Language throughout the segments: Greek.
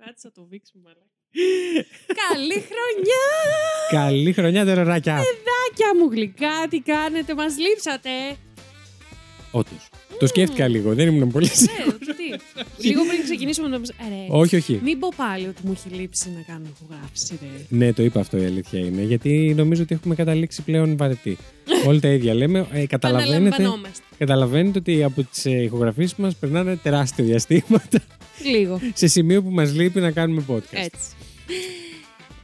Κράτησα να το βήξουμε, μάλλον. Καλή χρονιά! Καλή χρονιά, τεροράκια. Παιδάκια μου γλυκά, τι κάνετε, μας λείψατε. Όντως. Το σκέφτηκα λίγο, δεν ήμουν πολύ σίγουρος. Ναι, τι. Λίγο πριν ξεκινήσουμε να πει. Ε, ρε, Όχι, όχι. Μην πω πάλι ότι μου έχει λείψει να κάνω ηχογράφηση, ρε. Ναι, το είπα αυτό η αλήθεια είναι. Γιατί νομίζω ότι έχουμε καταλήξει πλέον βαρετή. Όλοι τα ίδια λέμε. Ε, καταλαβαίνετε, Επαναλαμβανόμαστε. καταλαβαίνετε ότι από τις ηχογραφίε μας περνάνε τεράστια διαστήματα Λίγο. σε σημείο που μας λείπει να κάνουμε podcast. Έτσι.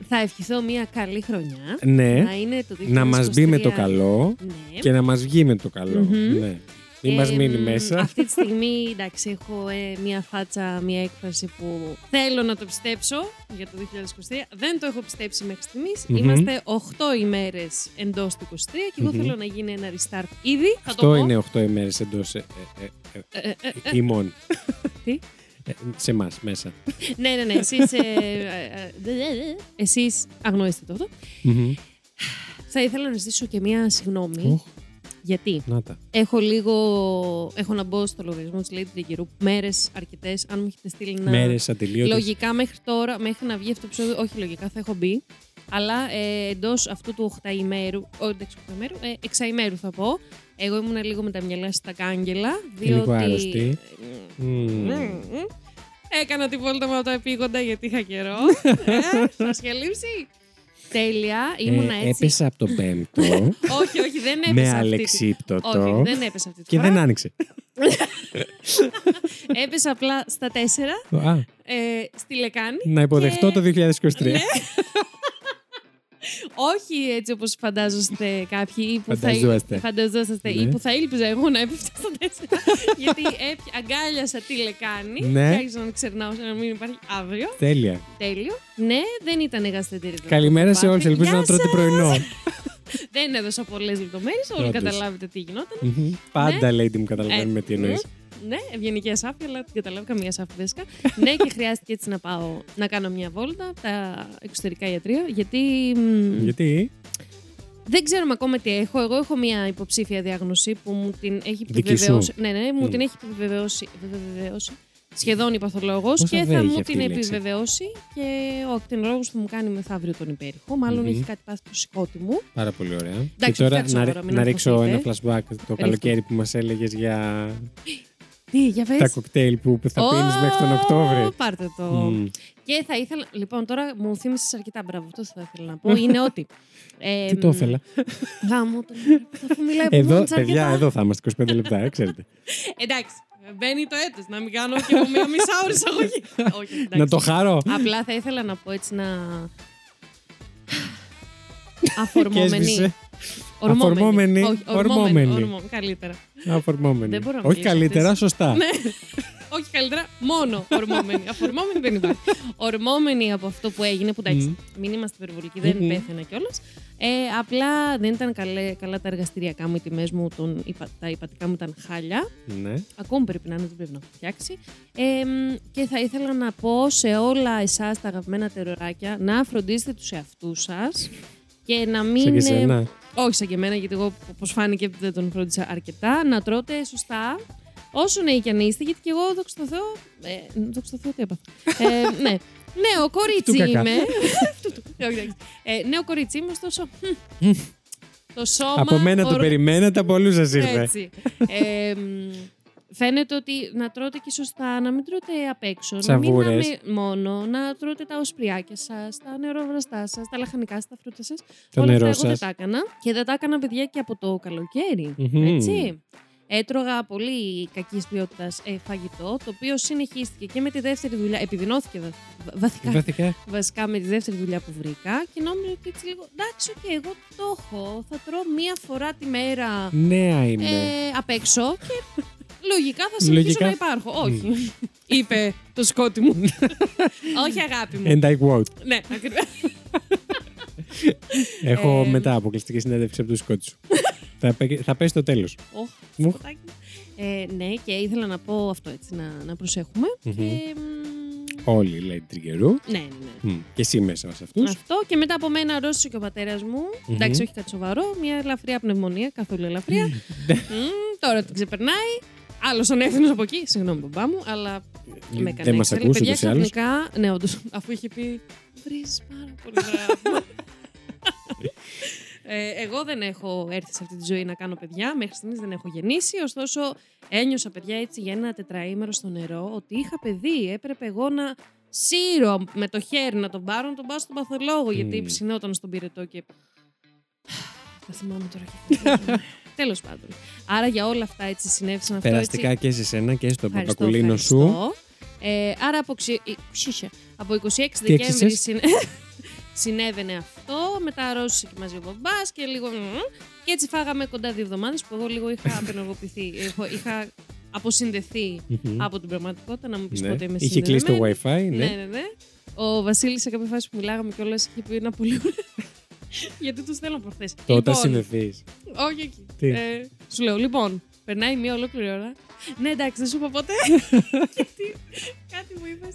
Θα ευχηθώ μια καλή χρονιά. Ναι, Να είναι το 2023. να μας μπει με το καλό Ναι. και να μας βγει με το καλό. Μμμ. Ναι. Μην μας Ε, μείνει μ, μέσα. Αυτή τη στιγμή, εντάξει, έχω ε, μία φάτσα, μία έκφραση που θέλω να το πιστέψω για το 2023. Δεν το έχω πιστέψει μέχρι στιγμής. Μμμ. Είμαστε 8 ημέρες εντός του 23 και εγώ Μμμ. θέλω να γίνει ένα restart ήδη. Θα το Αυτό πω. είναι 8 ημέρες εντός Ε, ε, ε, ημών. Τι; Ε, Σε εμάς μέσα. ναι, ναι, ναι. Εσείς, ε, ε, ε, εσείς αγνοήστε το αυτό. Μμμ. Θα ήθελα να ζητήσω και μία συγγνώμη. Οχ, Γιατί; Να τα. έχω λίγο. Έχω να μπω στο λογαριασμό της Lady Trigger μέρες αρκετές. Αν μου έχετε στείλει ένα. Μέρες ατελείωτες. Λογικά μέχρι τώρα, μέχρι να βγει αυτό το επεισόδιο, όχι λογικά θα έχω μπει. Αλλά ε, εντός αυτού του 8ημέρου, όχι εντάξει, 8ημέρου, ε, εξαημέρου θα πω. Εγώ ήμουν λίγο με τα μυαλά στα κάγκελα. Και λίγο Διότι. άρρωστη. Μμ, Μμμ. μμ. Έκανα τη βόλτα με τα επίγοντα γιατί είχα καιρό. ε, σας είχε λείψει; Τέλεια. Ήμουνα Ε, έτσι. Έπεσα από το πέμπτο όχι, όχι, δεν έπεσα. με αυτή τη- αλεξίπτωτο Όχι, δεν έπεσα αυτή τη και φορά. δεν άνοιξε. Έπεσα απλά στα τέσσερα, Α, ε, στη λεκάνη. να υποδεχτώ και- το 2023. Ναι. Όχι έτσι όπως φαντάζεστε κάποιοι ή που Φανταζόμαστε. θα, φανταζόσαστε ή Ναι. που θα ήλπιζα εγώ να έπεφτα στα τέσσερα. γιατί έπια, αγκάλιασα τη λεκάνη Ναι. και άρχισα να ξερνάω σαν να μην υπάρχει αύριο. Τέλεια. Τέλειο. Ναι, δεν ήταν εγαστεντήρι. το Καλημέρα σε πάρτι. όλους. Ελπίζω Γεια να τρώτε σας. πρωινό. Δεν έδωσα πολλές λεπτομέρειες, όλοι Όντως. καταλάβετε τι γινόταν. Μμμ. Πάντα, lady μου, καταλαβαίνουμε Ε, τι εννοείς. Μμ. Ναι, ευγενική ασάφεια, αλλά την καταλάβω καμία ασάφεια δέσκα. ναι, και χρειάστηκε έτσι να πάω να κάνω μια βόλτα από τα εξωτερικά ιατρεία, γιατί μ, Γιατί; δεν ξέρουμε ακόμα τι έχω. Εγώ έχω μια υποψήφια διάγνωση που μου την έχει Δική επιβεβαιώσει. σου. Ναι, ναι, μου Μμ. την έχει επιβεβαιώσει. επιβεβαιώσει σχεδόν η παθολόγο Πόσα και δε θα είχε μου αυτή την η λέξη; επιβεβαιώσει και ο ακτινολόγος θα μου κάνει μεθαύριο τον υπέρηχο. Μάλλον Μμμ. έχει κάτι πάθει στο σηκώτη μου. Πάρα πολύ ωραία. και Εντάξει, τώρα φτιάξω να, τώρα, μην να ρίξω ένα αγχωθείτε. flashback το καλοκαίρι που μας έλεγες για Τι, για πες. τα κοκτέιλ που που θα Ω, πίνεις μέχρι τον Οκτώβρη. Πάρτε το. Μμ. Και θα ήθελα. Λοιπόν, τώρα μου θύμισες αρκετά. Μπράβο, αυτό θα ήθελα να πω. Είναι ότι. ε, Τι το ήθελα. Γάμο, το αφού μιλάει από Εδώ, μόνο της παιδιά, αρκετά. εδώ θα είμαστε 25 λεπτά, ε, ξέρετε. Εντάξει, μπαίνει το έτος, να μην κάνω και εγώ μία μισά ώρα εισαγωγή. Όχι, εντάξει. να το χαρώ. Απλά θα ήθελα να πω έτσι να... Και Αφορμόμενη. Έσβησε. Ορμόμενη. Αφορμόμενη. Όχι, Ορμόμενη. ορμόμενη, Καλύτερα. Αφορμόμενη. Δεν μπορώ να Όχι μιλήσω καλύτερα, αυτές. σωστά. Ναι. Όχι καλύτερα, μόνο ορμόμενη. Αφορμόμενη δεν υπάρχει. Ορμόμενη από αυτό που έγινε, που εντάξει, Μμ. μην είμαστε υπερβολικοί, δεν Μμμ. πέθαινα κιόλας. Ε, απλά δεν ήταν καλέ, καλά τα εργαστηριακά μου, οι τιμές μου, τον, υπα- τα υπατικά μου ήταν χάλια. Ναι. Ακόμα πρέπει να είναι, δεν πρέπει να έχω φτιάξει. Ε, μ, και θα ήθελα να πω σε όλα εσάς τα αγαπημένα τεροράκια να φροντίσετε τους εαυτούς σας και να μην. Σαν και ε, σένα. Όχι σαν και εμένα, γιατί εγώ, όπως φάνηκε, δεν τον φρόντισα αρκετά. Να τρώτε σωστά. Όσο νέοι κι αν είστε, γιατί και εγώ, δόξα τω Θεώ. Ε, δόξα τω Θεώ, τι έπαθα. ε, ναι. Νέο κορίτσι Φτού κακά. είμαι. Φτού, του. Όχι, εντάξει. ε, νέο κορίτσι είμαι, ωστόσο. μ, το σώμα. Από μένα το ορ- περιμένατε, από όλους σας ήρθε. έτσι. Ε, μ, φαίνεται ότι να τρώτε και σωστά, να μην τρώτε απ' έξω. Σαβούρες. Να μην αμε- μόνο, να τρώτε τα οσπριάκια σας, τα νεροβραστά σας, τα λαχανικά σας, τα φρούτα σας. Το Όλα νερό αυτά εγώ δεν σας. τα έκανα. Και δεν τα έκανα, παιδιά, και από το καλοκαίρι. Μμμ. Έτσι. Έτρωγα πολύ κακής ποιότητας φαγητό, το οποίο συνεχίστηκε και με τη δεύτερη δουλειά. Επιδεινώθηκε βα- βα- βαθικά Βρέθηκα. βασικά με τη δεύτερη δουλειά που βρήκα και νόμιζα ότι έτσι λίγο. Εντάξει, οκ, εγώ το έχω. Θα τρώω μία φορά τη μέρα Νέα είμαι. ε, απ' έξω και λογικά θα συνεχίσω Λογικά. να υπάρχω. Όχι. Είπε το συκώτι μου. Όχι, αγάπη μου. And I quote. ναι, ακριβώς. Έχω Ε, μετά αποκλειστική συνέντευξη από το σκότι σου. θα, πέ- θα πέσει το τέλος. Οχ, Μου. σκοτάκι μου. Ε, ναι, και ήθελα να πω αυτό έτσι, να, να προσέχουμε. Μμμ. Και, μ, Όλοι λέει τριγκερού. ναι, ναι, ναι. Μμ. Και εσύ μέσα σε αυτούς. Αυτό και μετά από μένα αρρώστησε και ο πατέρας μου. Μμμ. Εντάξει, όχι κάτι σοβαρό. Μια ελαφριά πνευμονία, καθόλου ελαφριά. Μμ, τώρα την ξεπερνάει. Άλλος ανεύθυνο από εκεί. Συγγνώμη, μπαμπά μου, αλλά με έκανε Δεν μας έξαλλη. ακούς Παιδιά, ούτως ή άλλως. ξαφνικά, ναι, όντως, αφού είχε πει βρίζεις πάρα πολύ ωραία. Ε, εγώ δεν έχω έρθει σε αυτή τη ζωή να κάνω παιδιά. Μέχρι στιγμής δεν έχω γεννήσει. Ωστόσο, ένιωσα παιδιά έτσι για ένα τετραήμερο στο νερό ότι είχα παιδί. Έπρεπε εγώ να σύρω με το χέρι να τον πάρω, να τον πάω στον παθολόγο. Γιατί Μμμ. ψινόταν στον πυρετό και. Θα θυμάμαι τώρα και Τέλος πάντων. Άρα για όλα αυτά έτσι συνέβησαν αυτό. έτσι, Περαστικά και σε σένα και στον Ευχαριστώ, παπακουλίνο σου. ευχαριστώ. Ε, άρα από, ξι- ε, ψήσε. από 26 Τι Δεκέμβρη έξισες; συνε... συνέβαινε αυτό. Μετά ρώτησε και μαζί ο μπαμπάς και λίγο. μμμ. Και έτσι φάγαμε κοντά δύο εβδομάδες που εγώ λίγο είχα απενεργοποιηθεί. Έχω- είχα αποσυνδεθεί Μμμ. από την πραγματικότητα. Να μου πεις Ναι. πότε είμαι Είχε κλείσει το συνδεδεμένη. WiFi, Ναι, ναι. ναι, ναι. Ο Βασίλης σε κάποια φάση που μιλάγαμε κιόλας είχε πει ένα πολύ ωραίο. Γιατί τους θέλω προχθές. Το όταν συνδεθεί. Όχι εκεί. Τι; Ε, σου λέω, λοιπόν, περνάει μία ολόκληρη ώρα. Ναι, εντάξει, δεν σου είπα ποτέ. Γιατί κάτι μου είπες.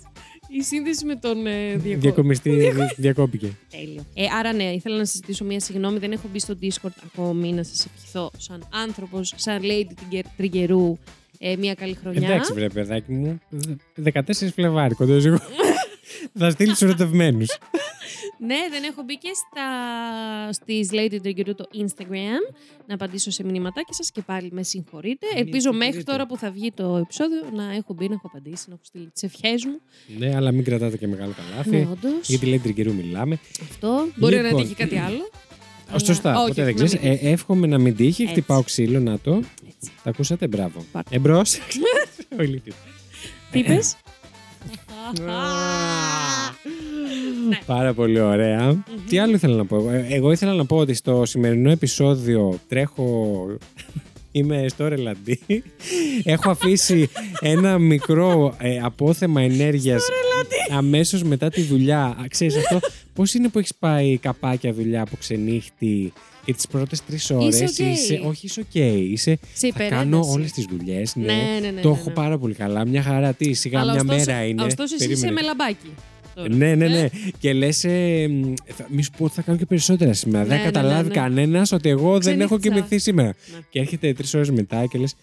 Η σύνδεση με τον ε, διακο... Διακομιστή δι- διακόπηκε. Τέλειο. Ε, άρα, ναι, ήθελα να συζητήσω μία συγγνώμη. Δεν έχω μπει στο Discord ακόμη να σας ευχηθώ σαν άνθρωπος, σαν Lady Trigger- Τριγκερού, ε, μία καλή χρονιά. Εντάξει, βρε παιδάκι μου. 14 Φλεβάρι, κοντός εγώ. Θα στείλεις ερωτευμένους. Ναι, δεν έχω μπει και στα... στις Lady Trigger το Instagram να απαντήσω σε μηνύματάκια σας και πάλι με συγχωρείτε. Μην Ελπίζω μέχρι συγχωρείτε. τώρα που θα βγει το επεισόδιο να έχω μπει, να έχω απαντήσει, να έχω στείλει τις ευχές μου. ναι, αλλά μην κρατάτε και μεγάλο καλάθι. Ναι, όντως. Γιατί λέει τριγκερού μιλάμε. Αυτό. Μπορεί να Λοιπόν. τύχει κάτι άλλο. Αλλά- Σωστά, Όχι, ποτέ δεν να ξέρεις. μην τύχει. εύχομαι να μην τύχει. Έτσι. Χτυπάω ξύλο, να το. Έτσι. Τα ακούσατε, μπράβο. Πάρτε. Εμπρός. Όλοι πίσω. Τι είπες; Ναι. Πάρα πολύ ωραία. Τι άλλο ήθελα να πω. Ε, Εγώ ήθελα να πω ότι στο σημερινό επεισόδιο τρέχω. Είμαι στο ρελαντί. Έχω αφήσει ένα μικρό ε, απόθεμα ενέργειας αμέσως μετά τη δουλειά. Α, Ξέρεις αυτό, πώς είναι που έχεις πάει καπάκια δουλειά από ξενύχτη και τις πρώτες τρεις ώρες Είσαι οκ. όχι είσαι οκ, είσαι Σε θα κάνω υπερένταση. όλες τις δουλειές, ναι. Ναι, ναι, ναι. το ναι, έχω ναι. πάρα πολύ καλά, μια χαρά, τι, σιγά Αλλά μια ωστόσο- μέρα είναι. Ωστόσο, εσύ είσαι Περίμενε. με λαμπάκι. Τώρα. Ναι, ναι, Ε, ναι. Και λες, ε, μ, θα- μη σου πω ότι θα κάνω και περισσότερα σήμερα. Ναι, δεν ναι, θα καταλάβει ναι, ναι. κανένας ότι εγώ δεν έχω Ξενύχτησα. κοιμηθεί σήμερα. Ναι. Και έρχεται τρεις ώρες μετά και λες,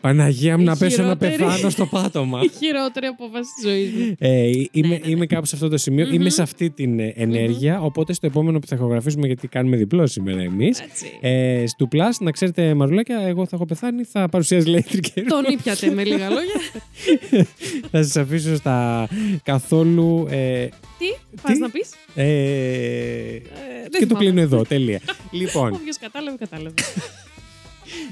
Παναγία μου Η να πέσω να χειρότερη. πεθάνω στο πάτωμα. Η χειρότερη απόφαση της ζωής μου. Ε, είμαι, ναι, ναι. είμαι κάπου σε αυτό το σημείο. Μμμ. Είμαι σε αυτή την ε, ενέργεια. Οπότε στο επόμενο που θα ηχογραφήσουμε, γιατί κάνουμε διπλό σήμερα εμείς. Έτσι. Ε, στο Plus, να ξέρετε, Μαρουλάκια, εγώ θα έχω πεθάνει. Θα παρουσιάζει Λέιτρη και Τον ήπιατε με λίγα λόγια. θα σας αφήσω στα καθόλου. Ε, Τι, πα Τι; να πεις; ε, και το κλείνω εδώ. Τέλεια. λοιπόν, Όποιος κατάλαβε, κατάλαβε.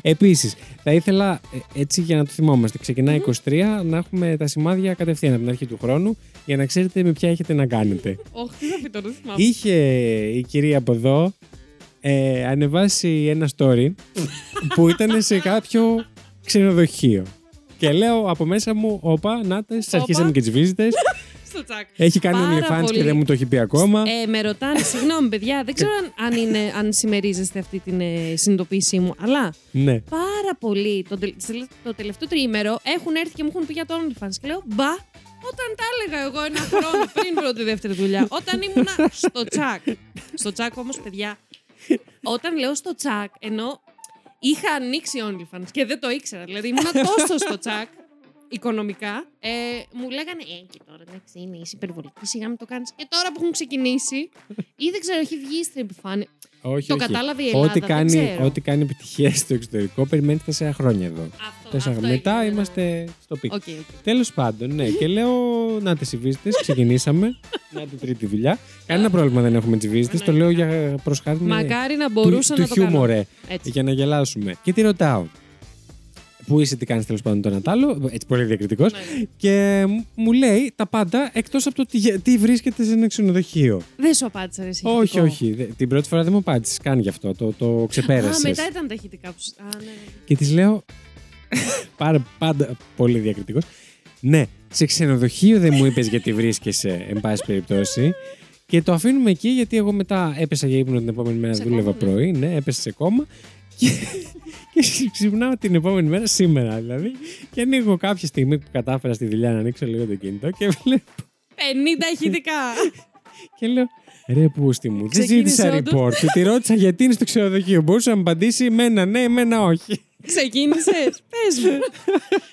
Επίσης, θα ήθελα ε, έτσι για να το θυμόμαστε. Ξεκινάει 23 να έχουμε τα σημάδια κατευθείαν από την αρχή του χρόνου για να ξέρετε με ποια έχετε να κάνετε. Όχι, τι θα πει τώρα, δεν θυμάμαι. Είχε η κυρία από εδώ ε, ανεβάσει ένα story που ήταν σε κάποιο ξενοδοχείο. Και λέω από μέσα μου, όπα, νάτες, Όπα. αρχίσαμε και τις βίζιτες. Στο τσακ. Έχει κάνει Πάρα OnlyFans και πολύ. δεν μου το έχει πει ακόμα. Ε, με ρωτάνε, συγγνώμη παιδιά, δεν ξέρω αν, αν, είναι, αν συμμερίζεστε αυτή την ε, συνειδητοποίησή μου, αλλά Ναι. πάρα πολύ το, τελ- το τελευταίο τριήμερο έχουν έρθει και μου έχουν πει για το OnlyFans. Και λέω, μπα, όταν τα έλεγα εγώ ένα χρόνο πριν πρώτη δεύτερη δουλειά, όταν ήμουνα στο τσακ. Στο τσακ όμως, παιδιά, όταν λέω στο τσακ, ενώ είχα ανοίξει OnlyFans και δεν το ήξερα, δηλαδή ήμουνα τόσο στο τσακ οικονομικά, ε, μου λέγανε Ε, και τώρα εντάξει, είναι είσαι υπερβολική, σιγά μην το κάνεις. Και τώρα που έχουν ξεκινήσει, ή δεν ξέρω, έχει βγει στην επιφάνεια. Όχι, Το όχι. κατάλαβε η Ελλάδα. Ό,τι δεν κάνει, ξέρω. ό,τι κάνει επιτυχία στο εξωτερικό περιμένει τέσσερα χρόνια εδώ. Αυτό, Τέσσερα αυτό Μετά έγινε, ναι, ναι. είμαστε στο peak. OK, OK. Τέλος πάντων, ναι. και λέω, να τις οι βίζιτες, ξεκινήσαμε. να την τρίτη δουλειά. Κανένα πρόβλημα δεν έχουμε τις βίζιτες, Το λέω για προσχάρη Μακάρι να του, μπορούσα του να το κάνω. χιούμορ, ε, Έτσι. για να γελάσουμε. Και τη ρωτάω. Πού είσαι, τι κάνεις τέλος πάντων τον Ατάλο, έτσι πολύ διακριτικός. Ναι. Και μου λέει τα πάντα εκτός από το τι, τι βρίσκεται σε ένα ξενοδοχείο. Δεν σου απάντησα, ρε, εσύ, όχι, ηχητικό. όχι. δε- Την πρώτη φορά δεν μου απάντησες καν γι' αυτό. Το, το Α, ξεπέρασε. μετά ήταν τα ηχητικά που. σου- Α, ναι, ναι. Και της λέω. πάρα, πάντα πολύ διακριτικός. Ναι, σε ξενοδοχείο δεν μου είπες γιατί βρίσκεσαι, εν πάση περιπτώσει. Και το αφήνουμε εκεί γιατί εγώ μετά έπεσα για ύπνο την επόμενη μέρα, Σε δούλευα κόμμα, ναι. πρωί. Ναι, έπεσα σε κόμμα. Και, και ξυπνάω την επόμενη μέρα, σήμερα δηλαδή. Και ανοίγω κάποια στιγμή που κατάφερα στη δουλειά να ανοίξω λίγο το κινητό και βλέπω 50 ηχητικά. και λέω. Ρε πούστη μου, δεν Ξεκίνησε ζήτησα όντως. report. Τη ρώτησα γιατί είναι στο ξενοδοχείο. Μπορούσε να μου απαντήσει εμένα ναι, εμένα όχι. Ξεκίνησες. Πες μου.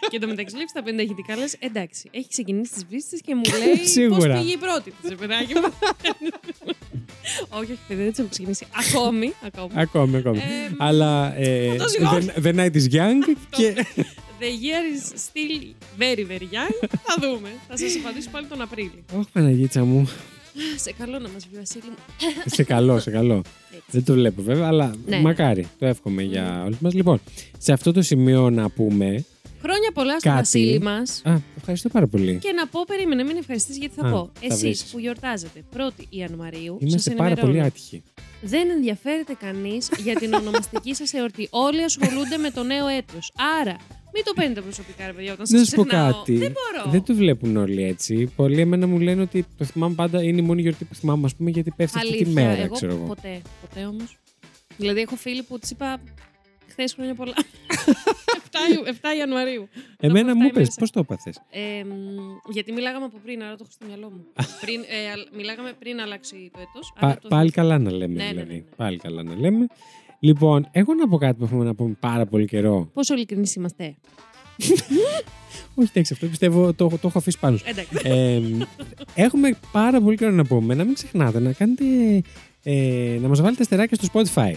και το μεταξύ βλέπεις τα πέντε ηχητικά λες. Εντάξει, έχει ξεκινήσει τις βρύσει και μου λέει πώς Σίγουρα. πήγε η πρώτη της, παιδάκι μου. Όχι, όχι, παιδί, δεν τις έχω ξεκινήσει. Ακόμη. ακόμη. Ακόμη, ακόμη. Ε, Αλλά ε, Ούτως ή the, the night is young και The year is still very, very young. Θα δούμε. Θα σας απαντήσω πάλι τον Απρίλιο. Όχι, Παναγίτσα μου. Σε καλό να μας βγει ο Βασίλη μου. σε καλό, σε καλό. Έτσι. Δεν το βλέπω βέβαια, αλλά Ναι. μακάρι. Το εύχομαι για όλους μας. Λοιπόν, σε αυτό το σημείο να πούμε. Χρόνια πολλά στο Κάτι. Βασίλη μας. Α, ευχαριστώ πάρα πολύ. Και να πω, περίμενε, μην ευχαριστήσει γιατί θα Α, πω. θα Εσείς βρήσεις. που γιορτάζετε 1η Ιανουαρίου, Είμαστε σας πάρα ενημερώνω. πολύ άτυχοι. Δεν ενδιαφέρεται κανείς για την ονομαστική σας εορτή. Όλοι ασχολούνται με το νέο έτος. Άρα, μην το παίρνετε προσωπικά, ρε παιδιά, όταν Να σας σου πω ξεχνάω. κάτι. Δεν μπορώ. Δεν το βλέπουν όλοι έτσι. Πολλοί εμένα μου λένε ότι το θυμάμαι πάντα, είναι η μόνη γιορτή που θυμάμαι, ας πούμε, γιατί πέφτει αυτή τη Αλήθεια, μέρα, εγώ ξέρω εγώ. ποτέ. Ποτέ όμως. Δηλαδή, έχω φίλοι που της είπα χθες χρόνια πολλά. 7, Ιου- 7 Ιανουαρίου. Εμένα Έχω μου αυτά πες, μέσα. πώς το έπαθες; Ε, μ, γιατί μιλάγαμε από πριν, άρα το έχω στο μυαλό μου. πριν, ε, αλ- μιλάγαμε πριν αλλάξει το έτος. άρα το πάλι καλά να λέμε, Ναι, ναι, δηλαδή. ναι, ναι. Πάλι καλά να λέμε. Λοιπόν, εγώ να πω κάτι που έχουμε να πούμε πάρα πολύ καιρό. Πόσο ειλικρινείς είμαστε; Όχι, εντάξει, αυτό πιστεύω το, το έχω αφήσει πάνω σου. Εντάξει. Ε, έχουμε πάρα πολύ καιρό να πούμε. Να μην ξεχνάτε να κάνετε. Ε, να μας βάλετε αστεράκια στο Spotify.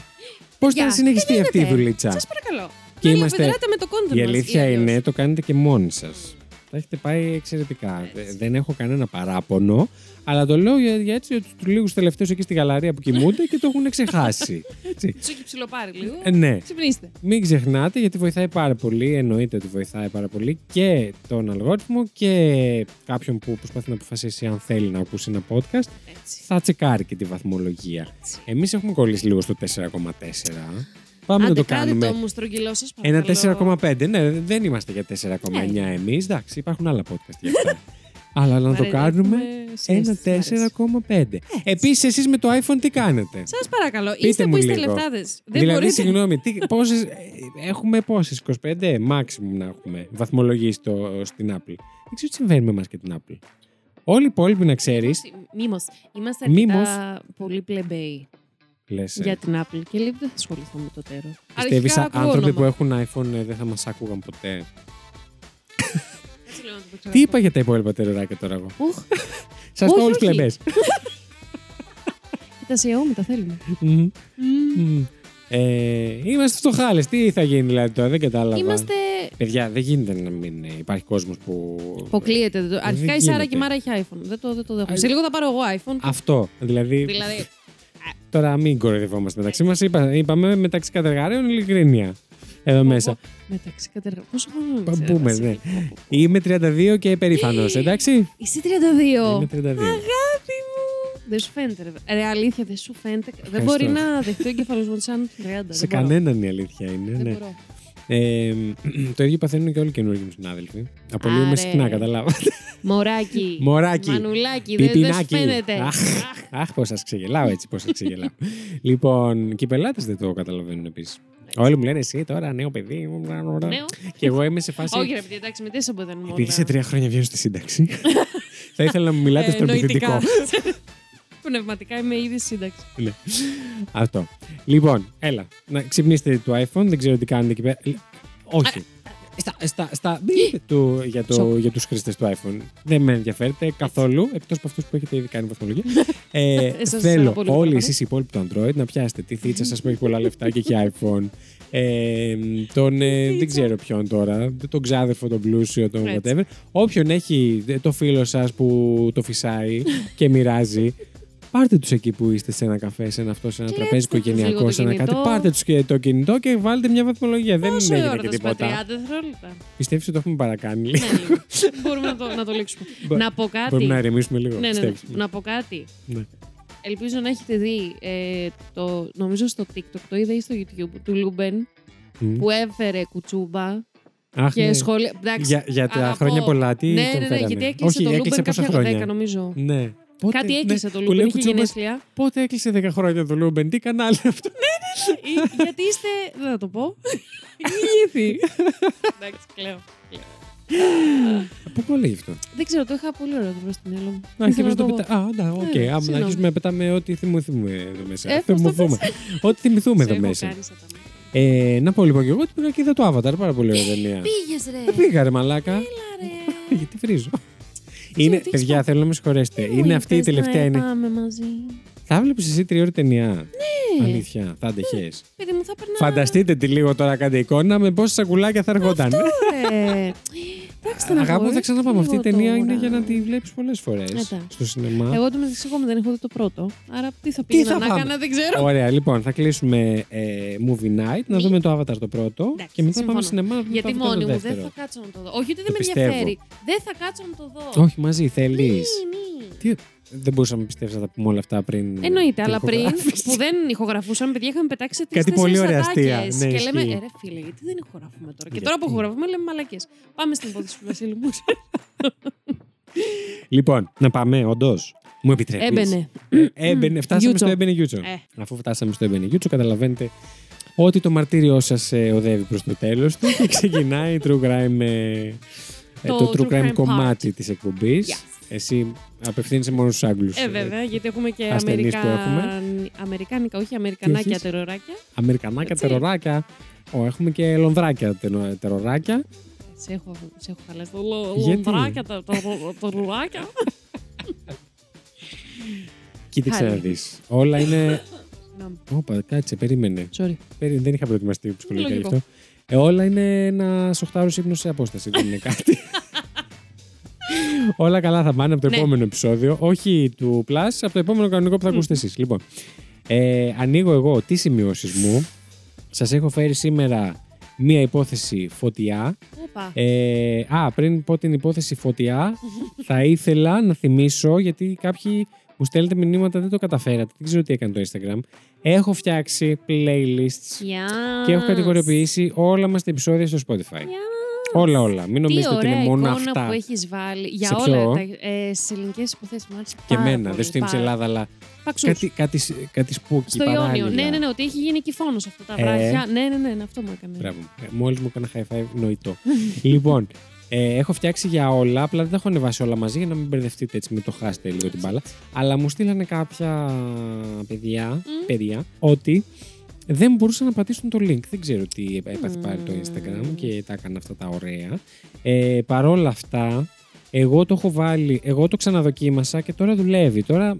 Πώς Γεια, θα συνεχιστεί τι αυτή η λέτε; δουλίτσα; Σας παρακαλώ. Και να είμαστε- λιοπεδράτε με το content Η μας, αλήθεια ή αλλιώς. είναι, το κάνετε και μόνοι σας. Τα έχετε πάει εξαιρετικά. Έτσι. Δεν έχω κανένα παράπονο, αλλά το λέω για, για έτσι τους λίγους τελευταίους εκεί στη γαλαρία που κοιμούνται και το έχουν ξεχάσει. Έτσι. Τους έχει ψιλοπάρει λίγο. Ε, ναι. Ξυπνήστε. Μην ξεχνάτε γιατί βοηθάει πάρα πολύ. Εννοείται ότι βοηθάει πάρα πολύ και τον αλγόριθμο και κάποιον που προσπαθεί να αποφασίσει αν θέλει να ακούσει ένα podcast. Έτσι. Θα τσεκάρει και τη βαθμολογία. Έτσι. Εμείς έχουμε κολλήσει λίγο στο 4,4. Πάμε Άντε, να το κάντε κάνουμε. το μου στρογγυλό σας Ένα παρακαλώ. 4,5. Ναι, δεν είμαστε για 4,9 Ναι. εμείς. Εντάξει, υπάρχουν άλλα podcast για αυτά. Αλλά να το Βαρε- κάνουμε έχουμε ένα σχέσεις, μ' άρεσε. 4,5. Επίσης, εσείς με το iPhone τι κάνετε; Σας παρακαλώ, Πείτε είστε μου που είστε λίγο. λεφτάδες. Δεν δηλαδή, μπορείτε. συγγνώμη, τι, πόσες, ε, έχουμε πόσες, 25 maximum να έχουμε βαθμολογήσει στο, στην Apple. Δεν ξέρω τι συμβαίνει με εμάς και την Apple. Όλοι οι υπόλοιποι να ξέρεις. Μήμος. Είμαστε Μήμος. αρκετά πολύ πλεμπέοι Λες, για την Apple και λέει δεν θα ασχοληθώ με το τέρος. Πιστεύεις Αρχικά ακούω άνθρωποι που όνομα. έχουν iPhone ε, δεν θα μας άκουγαν ποτέ; Έτσι λέω να το πω Τι είπα για τα υπόλοιπα τεροράκια τώρα εγώ; Ουχ, Σας Όχι, το όλους όχι. πλεμπέ. κοίτα σε αιώμη τα θέλουμε. Μμμ. Ε, είμαστε φτωχάλες. Τι θα γίνει δηλαδή τώρα, δεν κατάλαβα. Είμαστε. Παιδιά, δεν γίνεται να μην ε, υπάρχει κόσμος που. Αποκλείεται. δεν το- Αρχικά η γίνεται. Σάρα και η Μάρα έχει iPhone. Δεν το, δεν το δέχομαι. Α, Σε λίγο θα πάρω εγώ iPhone. Αυτό. Δηλαδή, Δηλαδή. Τώρα μην κοροϊδευόμαστε μεταξύ μας. Είπα, είπαμε μεταξύ κατεργάριων ειλικρίνεια. Εδώ μέσα. Μεταξύ κατεργα... Πόσο χρόνο Πα- είσαι, ρε, πούμε, Βασίλη; ναι. Είμαι 32 και περήφανο, εντάξει. Είσαι 32. Είμαι 32. Αγάπη μου. Δεν σου φαίνεται, ρε. Ρε, αλήθεια, δεν σου φαίνεται. Δεν Ευχαριστώ. μπορεί να δεχτεί ο εγκεφαλό μου σαν 30. Σε δεν μπορώ. κανέναν η αλήθεια είναι. Δεν ναι. μπορώ. Ε, το ίδιο παθαίνουν και όλοι οι καινούργιοι μου συνάδελφοι. Απολύουμε Άρε. συχνά, καταλάβατε. Μωράκι. Μωράκι. Μανουλάκι. Δεν δεν σου Πιπινάκι. φαίνεται. Αχ, αχ πώς σας ξεγελάω έτσι, πώς σας ξεγελάω. λοιπόν, και οι πελάτες δεν το καταλαβαίνουν επίσης. Όλοι μου λένε εσύ τώρα, νέο παιδί. Νέο. Και εγώ είμαι σε φάση. Όχι, ρε παιδί, εντάξει, με τέσσερα που δεν μου. Επειδή σε τρία χρόνια βγαίνω στη σύνταξη, θα ήθελα να μου μιλάτε στο επιθετικό. Πνευματικά είμαι ήδη σύνταξη. Ναι. Αυτό. Λοιπόν, έλα. Να ξυπνήσετε το iPhone, δεν ξέρω τι κάνετε εκεί πέρα. Όχι. Στα, στα, στα μπιπ του, για, το, Σοκ. για τους χρήστες του iPhone. Δεν με ενδιαφέρετε καθόλου, εκτός από αυτούς που έχετε ήδη κάνει βαθμολογία. ε, Εσάς θέλω πολύ όλοι παραπάνω. εσείς οι υπόλοιποι του Android να πιάσετε τη θίτσα σας που έχει πολλά λεφτά και έχει iPhone. Ε, τον, ε, δεν ξέρω ποιον τώρα, τον ξάδερφο, τον πλούσιο, τον Έτσι. whatever. Όποιον έχει ε, το φίλο σας που το φυσάει και μοιράζει, Πάρτε τους εκεί που είστε σε ένα καφέ, σε ένα αυτό, σε ένα Κλέψτε τραπέζι τους λίγο οικογενειακό, το σε ένα κάτι. κινητό. Πάρτε τους και το κινητό και βάλτε μια βαθμολογία. Δεν Πόσο έγινε ώρα και θα σπάει, 30 τίποτα. δευτερόλεπτα. Πιστεύεις ότι το έχουμε παρακάνει Ναι, λίγο; λίγο. Μπορούμε να το, να το λήξουμε. Μπο- να πω κάτι. Μπορούμε να ηρεμήσουμε λίγο. ναι, ναι, ναι. πιστεύεις. Να πω κάτι. Ναι. Ελπίζω να έχετε δει ε, το, νομίζω στο TikTok, το είδα ή στο YouTube, του Λούμπεν Μμ. που έφερε Κουτσούμπα Αχ, και ναι. σχόλια. Εντάξει, Για, για τα αγαπώ. χρόνια πολλά, τι ναι, τον ναι, ναι, φέρανε; γιατί έκλεισε Όχι, το έκλεισε Λούμπεν πόσα κάποια χρόνια; 10 νομίζω. Ναι. Πότε, Κάτι έκλεισε ναι, το που Λούμπεν, λέει είχε Κουτσούμπας, γενέθλια. Πότε έκλεισε 10 χρόνια το Λούμπεν, τι κανάλι αυτό; Ή- γιατί είστε. Δεν θα το πω. Ηλίθιοι. Εντάξει, κλαίω. Πού το λέει αυτό; Δεν ξέρω, το είχα πολύ ωραίο το βρω στο μυαλό μου. Να Ήθελα αρχίσουμε να το το πετά. Α, ναι, οκ. Ναι, Άμα να συγγνώμη. αρχίσουμε να πετάμε ό,τι θυμηθούμε εδώ μέσα. Ε, πώς το Θυμηθούμε. Ό,τι θυμηθούμε Σε εδώ έχω μέσα. κάνει σαν τα μάτια. Ε, να πω λοιπόν και εγώ ότι πήγα και είδα το Avatar. Πάρα πολύ ωραία ταινία. Πήγες, ρε. Δεν πήγα, ρε μαλάκα. Έλα, ρε. Γιατί βρίζω. Είναι, τι παιδιά, είπα. θέλω να με συγχωρέσετε. Μου Είναι αυτή η είπες τελευταία. να Είναι... Πάμε μαζί. Θα βλέπεις εσύ τρία ώρα ταινία. Ναι. Αλήθεια, θα αντεχέ. Παιδί μου, θα περνά. Φανταστείτε τη λίγο τώρα, κάντε εικόνα με πόσα σακουλάκια θα έρχονταν. Ρε. Εντάξει, θα Αγάπη, θα ξαναπάμε. Αυτή η ταινία είναι για να τη. τη βλέπεις πολλές φορές Εντάξει. στο σινεμά. Εγώ το μεταξύ ακόμα δεν έχω δει το πρώτο. Άρα τι θα Τι πήγαινα θα να πάμε; κάνω, δεν ξέρω. Ωραία, λοιπόν, θα κλείσουμε ε, movie night, να Μη. δούμε το Avatar το πρώτο Εντάξει, και μετά συμφωνώ. πάμε σινεμά να δούμε Γιατί το Avatar μόνη το μου δεν δεύτερο. θα κάτσω να το δω. Όχι ότι Το δεν με πιστεύω. ενδιαφέρει. Δεν θα κάτσω να το δω. Όχι, μαζί θέλεις. Μη, μη. Τι, δεν μπορούσαμε να πιστεύεις να τα πούμε όλα αυτά πριν. Εννοείται, την αλλά πριν ηχογράφηση. που δεν ηχογραφούσαμε, παιδιά, είχαμε πετάξει τις Κάτι πολύ ωραία αστεία. Ναι, και λέμε, ισχύει. ε, ρε φίλε, γιατί δεν ηχογραφούμε τώρα. Και Γιατί; τώρα που ηχογραφούμε, λέμε μαλακές. Πάμε στην υπόθεση του Βασίλη μου. Λοιπόν, να πάμε, όντως. Μου επιτρέπεις; Έμπαινε. Έμπαινε, φτάσαμε Γιούτσο. στο έμπαινε Γιούτσο. Ε. Αφού φτάσαμε στο έμπαινε Γιούτσο, καταλαβαίνετε ότι το μαρτύριό σας οδεύει προς το τέλος του και ξεκινάει η true crime, ε, ε, Το το true true crime crime κομμάτι της εκπομπής. Yes. Εσύ απευθύνεσαι μόνο στους Άγγλους. Ε, βέβαια, γιατί έχουμε και ασθενείς που Αμερικαν... Αμερικάνικα, όχι Αμερικανάκια έχεις; τεροράκια. Αμερικανάκια Έτσι. τεροράκια. Ω, έχουμε και λονδράκια τε- τεροράκια. Σε έχω, σε έχω χαλάσει το λο- Γιατί; λονδράκια, τα τα- τα ρουλάκια. Κοίταξε να Χάλια. δεις. Όλα είναι. Συγγνώμη, Όπα, κάτσε, περίμενε. Sorry. Περί- Δεν είχα προετοιμαστεί ψυχολογικά γι' Λογικό. αυτό. Ε, όλα είναι ένα οχτάρο ύπνος σε απόσταση. Δεν είναι κάτι. Όλα καλά θα πάνε από το Ναι. επόμενο επεισόδιο. Όχι του Plus, από το επόμενο κανονικό που θα ακούσετε εσεί. Λοιπόν, ε, ανοίγω εγώ τις σημειώσεις μου. Σας έχω φέρει σήμερα μία υπόθεση φωτιά. Όπα. Ε, α, πριν πω την υπόθεση φωτιά, θα ήθελα να θυμίσω, γιατί κάποιοι μου στέλνετε μηνύματα, δεν το καταφέρατε, δεν ξέρω τι έκανε το Instagram. Έχω φτιάξει playlists Yes. και έχω κατηγοριοποιήσει όλα μας τα επεισόδια στο Spotify. Yes. Όλα, όλα. Μην Τι νομίζετε ότι ωραία είναι μόνο εικόνα αυτά. που έχεις βάλει για Σε όλα ποιο; τα, ε, στις ελληνικές υποθέσεις. Μου άρεσε Και πάρα εμένα, πολύ, δεν σου θύμισε πάρα. Ελλάδα, αλλά Παξούς. κάτι, κάτι, κάτι spooky Στο Ιόνιο. παράλληλα. Ναι, ναι, ναι, ότι έχει γίνει κυφώνος αυτά τα Ε. βράχια. Ναι, ναι, ναι, ναι, αυτό μου έκανε. Μπράβο. Μόλις μου έκανα high five, νοητό. λοιπόν, ε, έχω φτιάξει για όλα, απλά δεν τα έχω ανεβάσει όλα μαζί για να μην μπερδευτείτε έτσι, μην το χάσετε λίγο την μπάλα. Αλλά μου στείλανε κάποια παιδιά, παιδιά ότι δεν μπορούσαν να πατήσουν το link. Δεν ξέρω τι έπαθε πάρει το Instagram και τα έκανα αυτά τα ωραία. Ε, Παρ' όλα αυτά, εγώ το έχω βάλει, εγώ το ξαναδοκίμασα και τώρα δουλεύει. Τώρα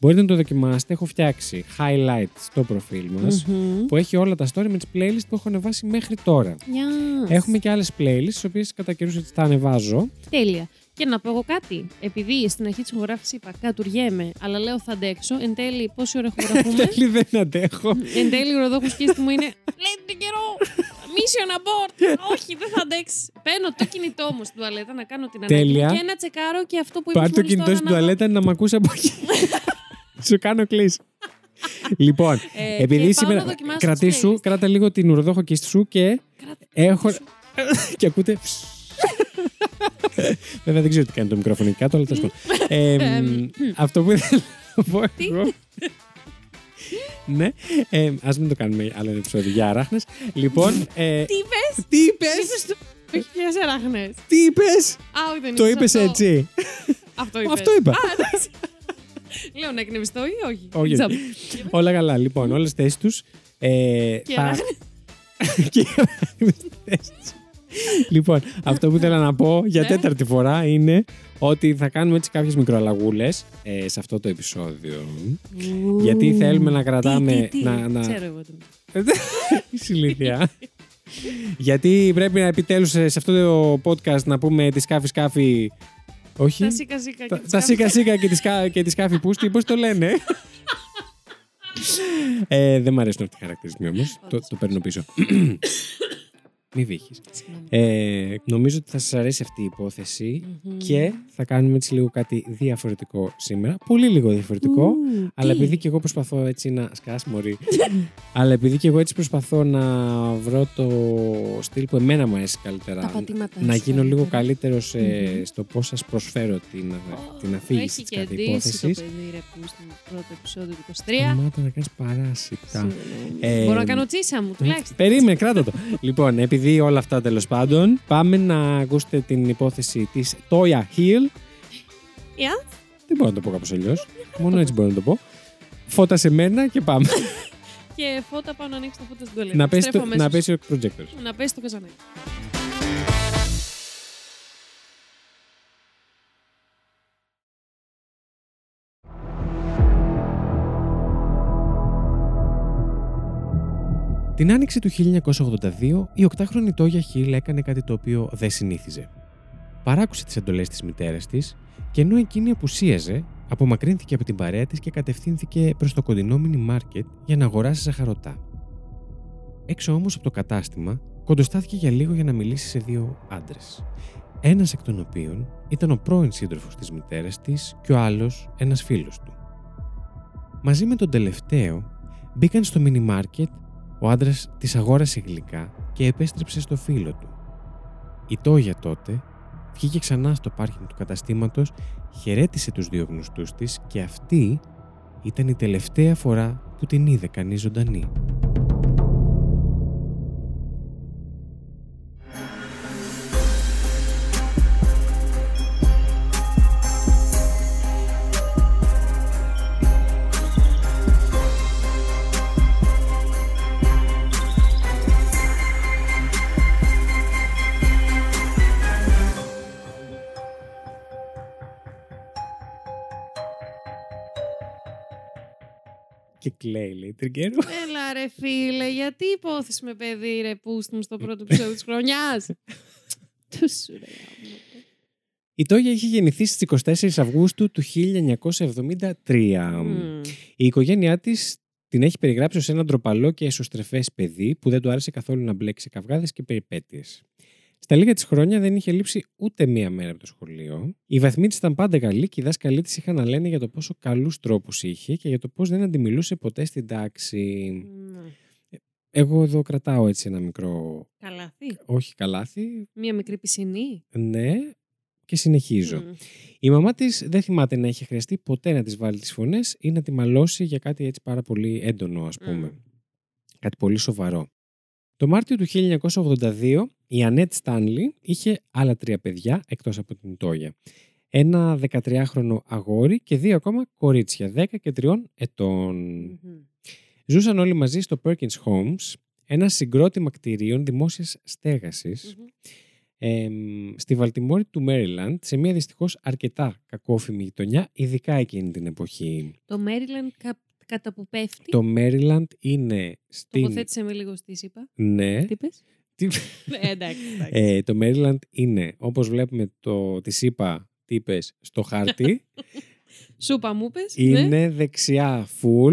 μπορείτε να το δοκιμάσετε. Έχω φτιάξει highlight στο προφίλ μας Μμμ. που έχει όλα τα story με τις playlists που έχω ανεβάσει μέχρι τώρα. Yes. Έχουμε και άλλες playlists, τις οποίες κατά καιρούς έτσι τα ανεβάζω. Τέλεια. Και να πω εγώ κάτι. Επειδή στην αρχή της ηχογράφησης είπα κατουργέμαι, αλλά λέω θα αντέξω. Εν τέλει, πόση ώρα ηχογραφούμε; Τέλει δεν αντέχω. Εν τέλει, ο ροδόχος σκίστη μου είναι. Λέτε την καιρό! Mission abort! Όχι, δεν θα αντέξει. Παίρνω το κινητό μου στην τουαλέτα να κάνω την ανάγκη Τέλεια. μου και να τσεκάρω και αυτό που είπα. Πάρ το κινητό στην τουαλέτα να μ' ακούσει από εκεί. Σου κάνω κλείσει. λοιπόν, Ε, επειδή και πάω σήμερα. να δοκιμάσω Κρατήσου, τις κράτα λίγο την ουροδόχο κίστη σου και έχω. και ακούτε. Βέβαια δεν ξέρω τι κάνει το μικρόφωνο εκεί κάτω, αλλά τέλος πάντων. Ε, μ, Αυτό που ήθελα να πω εγώ. Ναι, ε, ας μην το κάνουμε άλλο ένα επεισόδιο για αράχνες. Λοιπόν, ε, Τι είπες! τι είπες, Όχι, για σεράχνε. τι είπες, Α, όχι, δεν το είπες είπες αυτό. έτσι. Αυτό είπες. Αυτό είπα. Α, εντάξει. Λέω να εκνευριστώ ή όχι; Όχι. Τζαμπ. Όλα καλά. Λοιπόν, όλες τις θέσεις τους. Ε, Και θα... αράχνες. και οι αράχνες στις θέσεις τους. λοιπόν, αυτό που ήθελα να πω για Ναι. τέταρτη φορά είναι ότι θα κάνουμε έτσι κάποιες μικροαλλαγούλες ε, σε αυτό το επεισόδιο. Γιατί θέλουμε να κρατάμε... Τι, τι, τι. Να, να... Ξέρω εγώ. τι. Είσαι ηλίθεια. Γιατί πρέπει να επιτέλους σε σε αυτό το podcast να πούμε τη σκάφη σκάφη... Όχι; Τα σίκα σίκα. Τα- και τις Τα κάμες. σίκα σίκα και τη σκα- και τη σκάφη πούστη, πώς το λένε; ε, δεν μ' αρέσουν αυτοί οι χαρακτηρισμοί όμως. το, το παίρνω πίσω. Μη βύχεις. Συγγνώμη. Ε, νομίζω ότι θα σας αρέσει αυτή η υπόθεση Μμμ. και θα κάνουμε έτσι λίγο κάτι διαφορετικό σήμερα. Πολύ λίγο διαφορετικό. Ου, Αλλά τι; επειδή και εγώ προσπαθώ έτσι να. Σκάς, μωρή. αλλά επειδή και εγώ έτσι προσπαθώ να βρω το στυλ που εμένα μου αρέσει καλύτερα. Τα πατήματά να σου γίνω λίγο καλύτερα. καλύτερο Μμμ. στο πώς σας προσφέρω την, την αφήγηση Έχει της κάθε κερδίσει το υπόθεση. παιδί ρε που στην πρώτο επεισόδιο του 23. Σταμάτα να κάνεις παράσιτα. Συγγνώμη. Ε, Μπορώ να κάνω τσίσα μου τουλάχιστον. Περίμενε, κράτα το. λοιπόν, επειδή όλα αυτά τέλος πάντων, πάμε να ακούσετε την υπόθεση της Toya Hill. Yeah. Δεν μπορώ να το πω κάπως αλλιώς. Μόνο έτσι μπορώ να το πω. Φώτα σε μένα και πάμε. και φώτα πάω να ανοίξει τα φώτα στην τολέτα. Να πέσει Στρέφω το, αμέσως. να πέσει ο projector. Να πέσει το καζανάκι. Την άνοιξη του 1982, η οκτάχρονη Τόγια Χίλ έκανε κάτι το οποίο δεν συνήθιζε. Παράκουσε τις εντολές της μητέρας της και ενώ εκείνη απουσίαζε, απομακρύνθηκε από την παρέα της και κατευθύνθηκε προς το κοντινό mini market για να αγοράσει ζαχαρωτά. Έξω όμως από το κατάστημα, κοντοστάθηκε για λίγο για να μιλήσει σε δύο άντρες. Ένας εκ των οποίων ήταν ο πρώην σύντροφος της μητέρας της και ο άλλος ένας φίλος του. Μαζί με τον τελευταίο, μπήκαν στο mini market ο άντρας τη αγόρασε γλυκά και επέστρεψε στο φίλο του. Η Τόγια τότε βγήκε ξανά στο πάρκινγκ του καταστήματος, χαιρέτησε τους δύο γνωστούς της και αυτή ήταν η τελευταία φορά που την είδε κανείς ζωντανή. Και κλαίει, λέει, τριγκέρου. Έλα ρε φίλε, γιατί υπόθεση με παιδί ρε πούστη μου στο πρώτο επεισόδιο της χρονιάς; Του σου ρε γάμο. Η Τόγια είχε γεννηθεί στις 24 Αυγούστου του 1973. Μμμ. Η οικογένειά της την έχει περιγράψει ως ένα ντροπαλό και εσωστρεφές παιδί που δεν του άρεσε καθόλου να μπλέξει σε καυγάδες και περιπέτειες. Στα λίγα της χρόνια δεν είχε λείψει ούτε μία μέρα από το σχολείο. Οι βαθμοί της ήταν πάντα καλοί και οι δάσκαλοι της είχαν να λένε για το πόσο καλούς τρόπους είχε και για το πώς δεν αντιμιλούσε ποτέ στην τάξη. Ναι. Εγώ εδώ κρατάω έτσι ένα μικρό. Καλάθι. Όχι καλάθι. Μία μικρή πισινή. Ναι, και συνεχίζω. Μμ. Η μαμά της δεν θυμάται να είχε χρειαστεί ποτέ να της βάλει τις φωνές ή να τη μαλώσει για κάτι έτσι πάρα πολύ έντονο, ας πούμε. Μμ. Κάτι πολύ σοβαρό. Το Μάρτιο του 1982 η Ανέτ Στάνλι είχε άλλα τρία παιδιά εκτός από την Τόγια. Ένα 13χρονο αγόρι και δύο ακόμα κορίτσια 10 και 3 ετών. Μμμ. Ζούσαν όλοι μαζί στο Perkins Homes, ένα συγκρότημα κτηρίων δημόσιας στέγασης Μμμ. εμ, στη Βαλτιμόρη του Μέριλαντ, σε μια δυστυχώς αρκετά κακόφημη γειτονιά, ειδικά εκείνη την εποχή. Το Maryland κα... κατά που πέφτει. Το Μέριλαντ είναι στην... Τοποθέτησε με λίγο στη ΣΥΠΑ. Ναι. Τι είπες; Τι- Ε, εντάξει. εντάξει. Ε, το Maryland είναι, όπως βλέπουμε το, τη είπα, τι είπες, στο χάρτη, Σου 'πα μου είπες. ναι. είναι δεξιά full,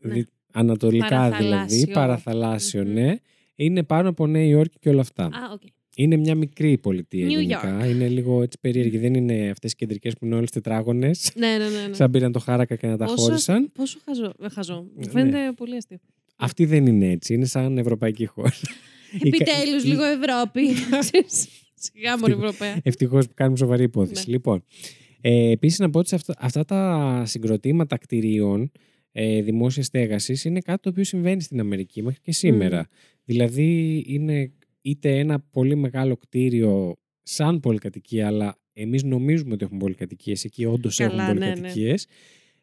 Ναι. δι- ανατολικά δηλαδή, Παραθαλάσσιο. παραθαλάσσιο, Μμμ. ναι. Είναι πάνω από Νέα Υόρκη και όλα αυτά. Α, οκ. Είναι μια μικρή πολιτεία New γενικά. Είναι λίγο έτσι περίεργη. Δεν είναι αυτές οι κεντρικές που είναι όλες τετράγωνες. Ναι, ναι, ναι. ναι. Σαν πήραν το χάρακα και να τα Πόσο- χώρισαν. Πόσο χαζό. ε, χαζό. Μου Ναι. φαίνεται πολύ αστείο. Αυτή δεν είναι έτσι. Είναι σαν ευρωπαϊκή χώρα. Η κα- Επιτέλους, η- λίγο Ευρώπη. Ξέρεις, Σιγά μωρή Ευρωπαία. Ευτυχώς που κάνουμε σοβαρή υπόθεση. Ναι. Λοιπόν, ε, επίσης να πω ότι σε αυτά, αυτά τα συγκροτήματα κτηρίων ε, δημόσιας στέγασης είναι κάτι το οποίο συμβαίνει στην Αμερική μέχρι και σήμερα. Δηλαδή είναι είτε ένα πολύ μεγάλο κτίριο σαν πολυκατοικία, αλλά εμείς νομίζουμε ότι έχουν πολυκατοικίες, εκεί όντως Καλά, έχουν ναι, ναι. πολυκατοικίες.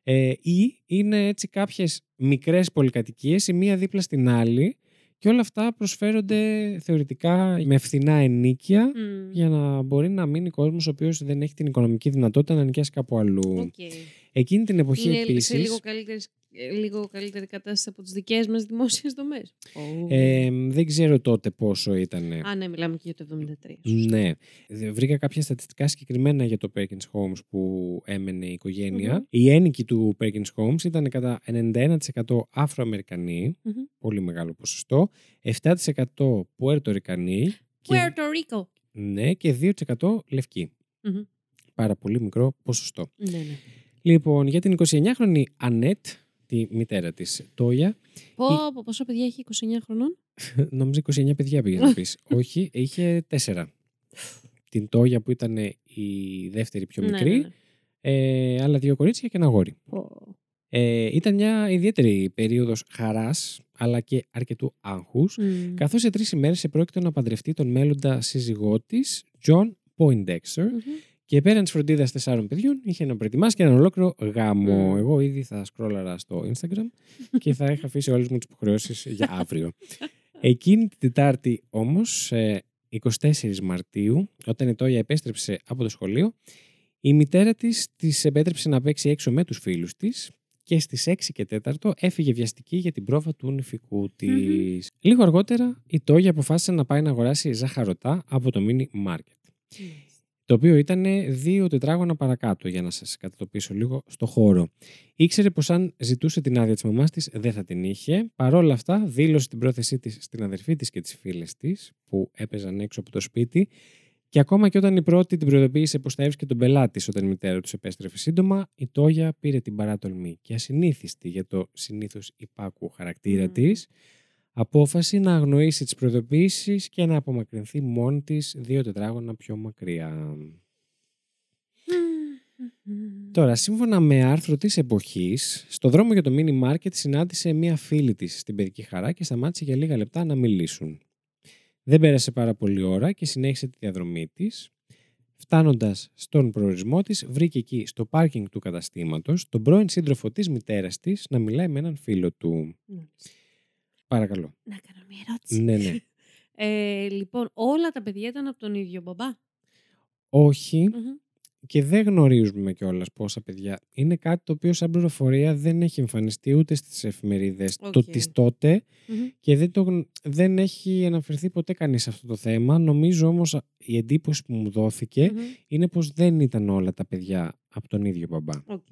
Ε, ή είναι έτσι κάποιες μικρές πολυκατοικίες η μία δίπλα στην άλλη και όλα αυτά προσφέρονται θεωρητικά με φθηνά ενοίκια Μμ. για να μπορεί να μείνει κόσμος ο οποίος δεν έχει την οικονομική δυνατότητα να νοικιάσει κάπου αλλού. Οκ. Εκείνη την εποχή Είναι επίσης... σε λίγο καλύτερη, λίγο καλύτερη κατάσταση από τις δικές μας δημόσιες δομές. ε, δεν ξέρω τότε πόσο ήταν. Α, ναι, μιλάμε και για το 73. σωστά. Ναι. Δε- Βρήκα κάποια στατιστικά συγκεκριμένα για το Perkins Homes που έμενε η οικογένεια. Μμμ. Οι ένοικοι του Perkins Homes ήταν κατά 91% Αφροαμερικανοί, Μμμ. πολύ μεγάλο ποσοστό, 7% Πουέρτορικανοί και, Puerto Rico. ναι, και 2% λευκοί. Μμμ. Πάρα πολύ μικρό ποσοστό. Ναι, ναι. Λοιπόν, για την 29χρονη Ανέτ, τη μητέρα της Τόια, Πω, πω, πόσο παιδιά έχει 29 χρονών; νομίζω 29 παιδιά πήγε να πεις. Όχι, είχε 4. Την Τόια που ήταν η δεύτερη πιο Ναι, μικρή, ναι, ναι. ε, άλλα δύο κορίτσια και ένα αγόρι. Πω. Ε, ήταν μια ιδιαίτερη περίοδος χαράς, αλλά και αρκετού άγχους, Μμ. καθώς σε τρεις ημέρες επρόκειτο να παντρευτεί τον μέλλοντα σύζυγό της, John Poindexter, Μμμ. Και πέραν τη φροντίδα τεσσάρων παιδιών, είχε να προετοιμάσει και έναν ολόκληρο γάμο. Μμμ. Εγώ ήδη θα σκρόλαρα στο Instagram και θα είχα αφήσει όλες μου τις υποχρεώσεις για αύριο. Εκείνη την Τετάρτη όμως, 24 Μαρτίου, όταν η Τόγια επέστρεψε από το σχολείο, η μητέρα της της επέτρεψε να παίξει έξω με τους φίλους της και στις 6 και 4 έφυγε βιαστική για την πρόβα του νηφικού της. Λίγο αργότερα η Τόγια αποφάσισε να πάει να αγοράσει ζαχαρωτά από το mini market. Το οποίο ήταν δύο τετράγωνα παρακάτω, για να σας κατατοπίσω λίγο στο χώρο. Ήξερε πως αν ζητούσε την άδεια της μαμάς της δεν θα την είχε. Παρόλα αυτά δήλωσε την πρόθεσή της στην αδερφή της και τις φίλες της που έπαιζαν έξω από το σπίτι και ακόμα και όταν η πρώτη την προειδοποίησε πως θα έβρισκε τον πελάτη της όταν η μητέρα τους επέστρεφε σύντομα, η Τόγια πήρε την παράτολμη και ασυνήθιστη για το συνήθως υπάκου χαρακτήρα Μμμ. της απόφαση να αγνοήσει τις προειδοποίησεις και να απομακρυνθεί μόνη της δύο τετράγωνα πιο μακριά. Τώρα, σύμφωνα με άρθρο της εποχής, στο δρόμο για το mini market συνάντησε μία φίλη της στην παιδική χαρά και σταμάτησε για λίγα λεπτά να μιλήσουν. Δεν πέρασε πάρα πολύ ώρα και συνέχισε τη διαδρομή της. Φτάνοντας στον προορισμό της, βρήκε εκεί στο πάρκινγκ του καταστήματος τον πρώην σύντροφο της μητέρας της να μιλάει με έναν φίλο του. Παρακαλώ. Να κάνω μια ερώτηση. Ναι, ναι. Ε, λοιπόν, όλα τα παιδιά ήταν από τον ίδιο μπαμπά; Όχι Μμμ. και δεν γνωρίζουμε κιόλας πόσα παιδιά. Είναι κάτι το οποίο σαν πληροφορία δεν έχει εμφανιστεί ούτε στις εφημερίδες το Οκ. της τότε Μμμ. και δεν, το, γν- δεν έχει αναφερθεί ποτέ κανείς σε αυτό το θέμα. Νομίζω όμως α- η εντύπωση που μου δόθηκε Μμμ. είναι πως δεν ήταν όλα τα παιδιά από τον ίδιο μπαμπά. Οκ.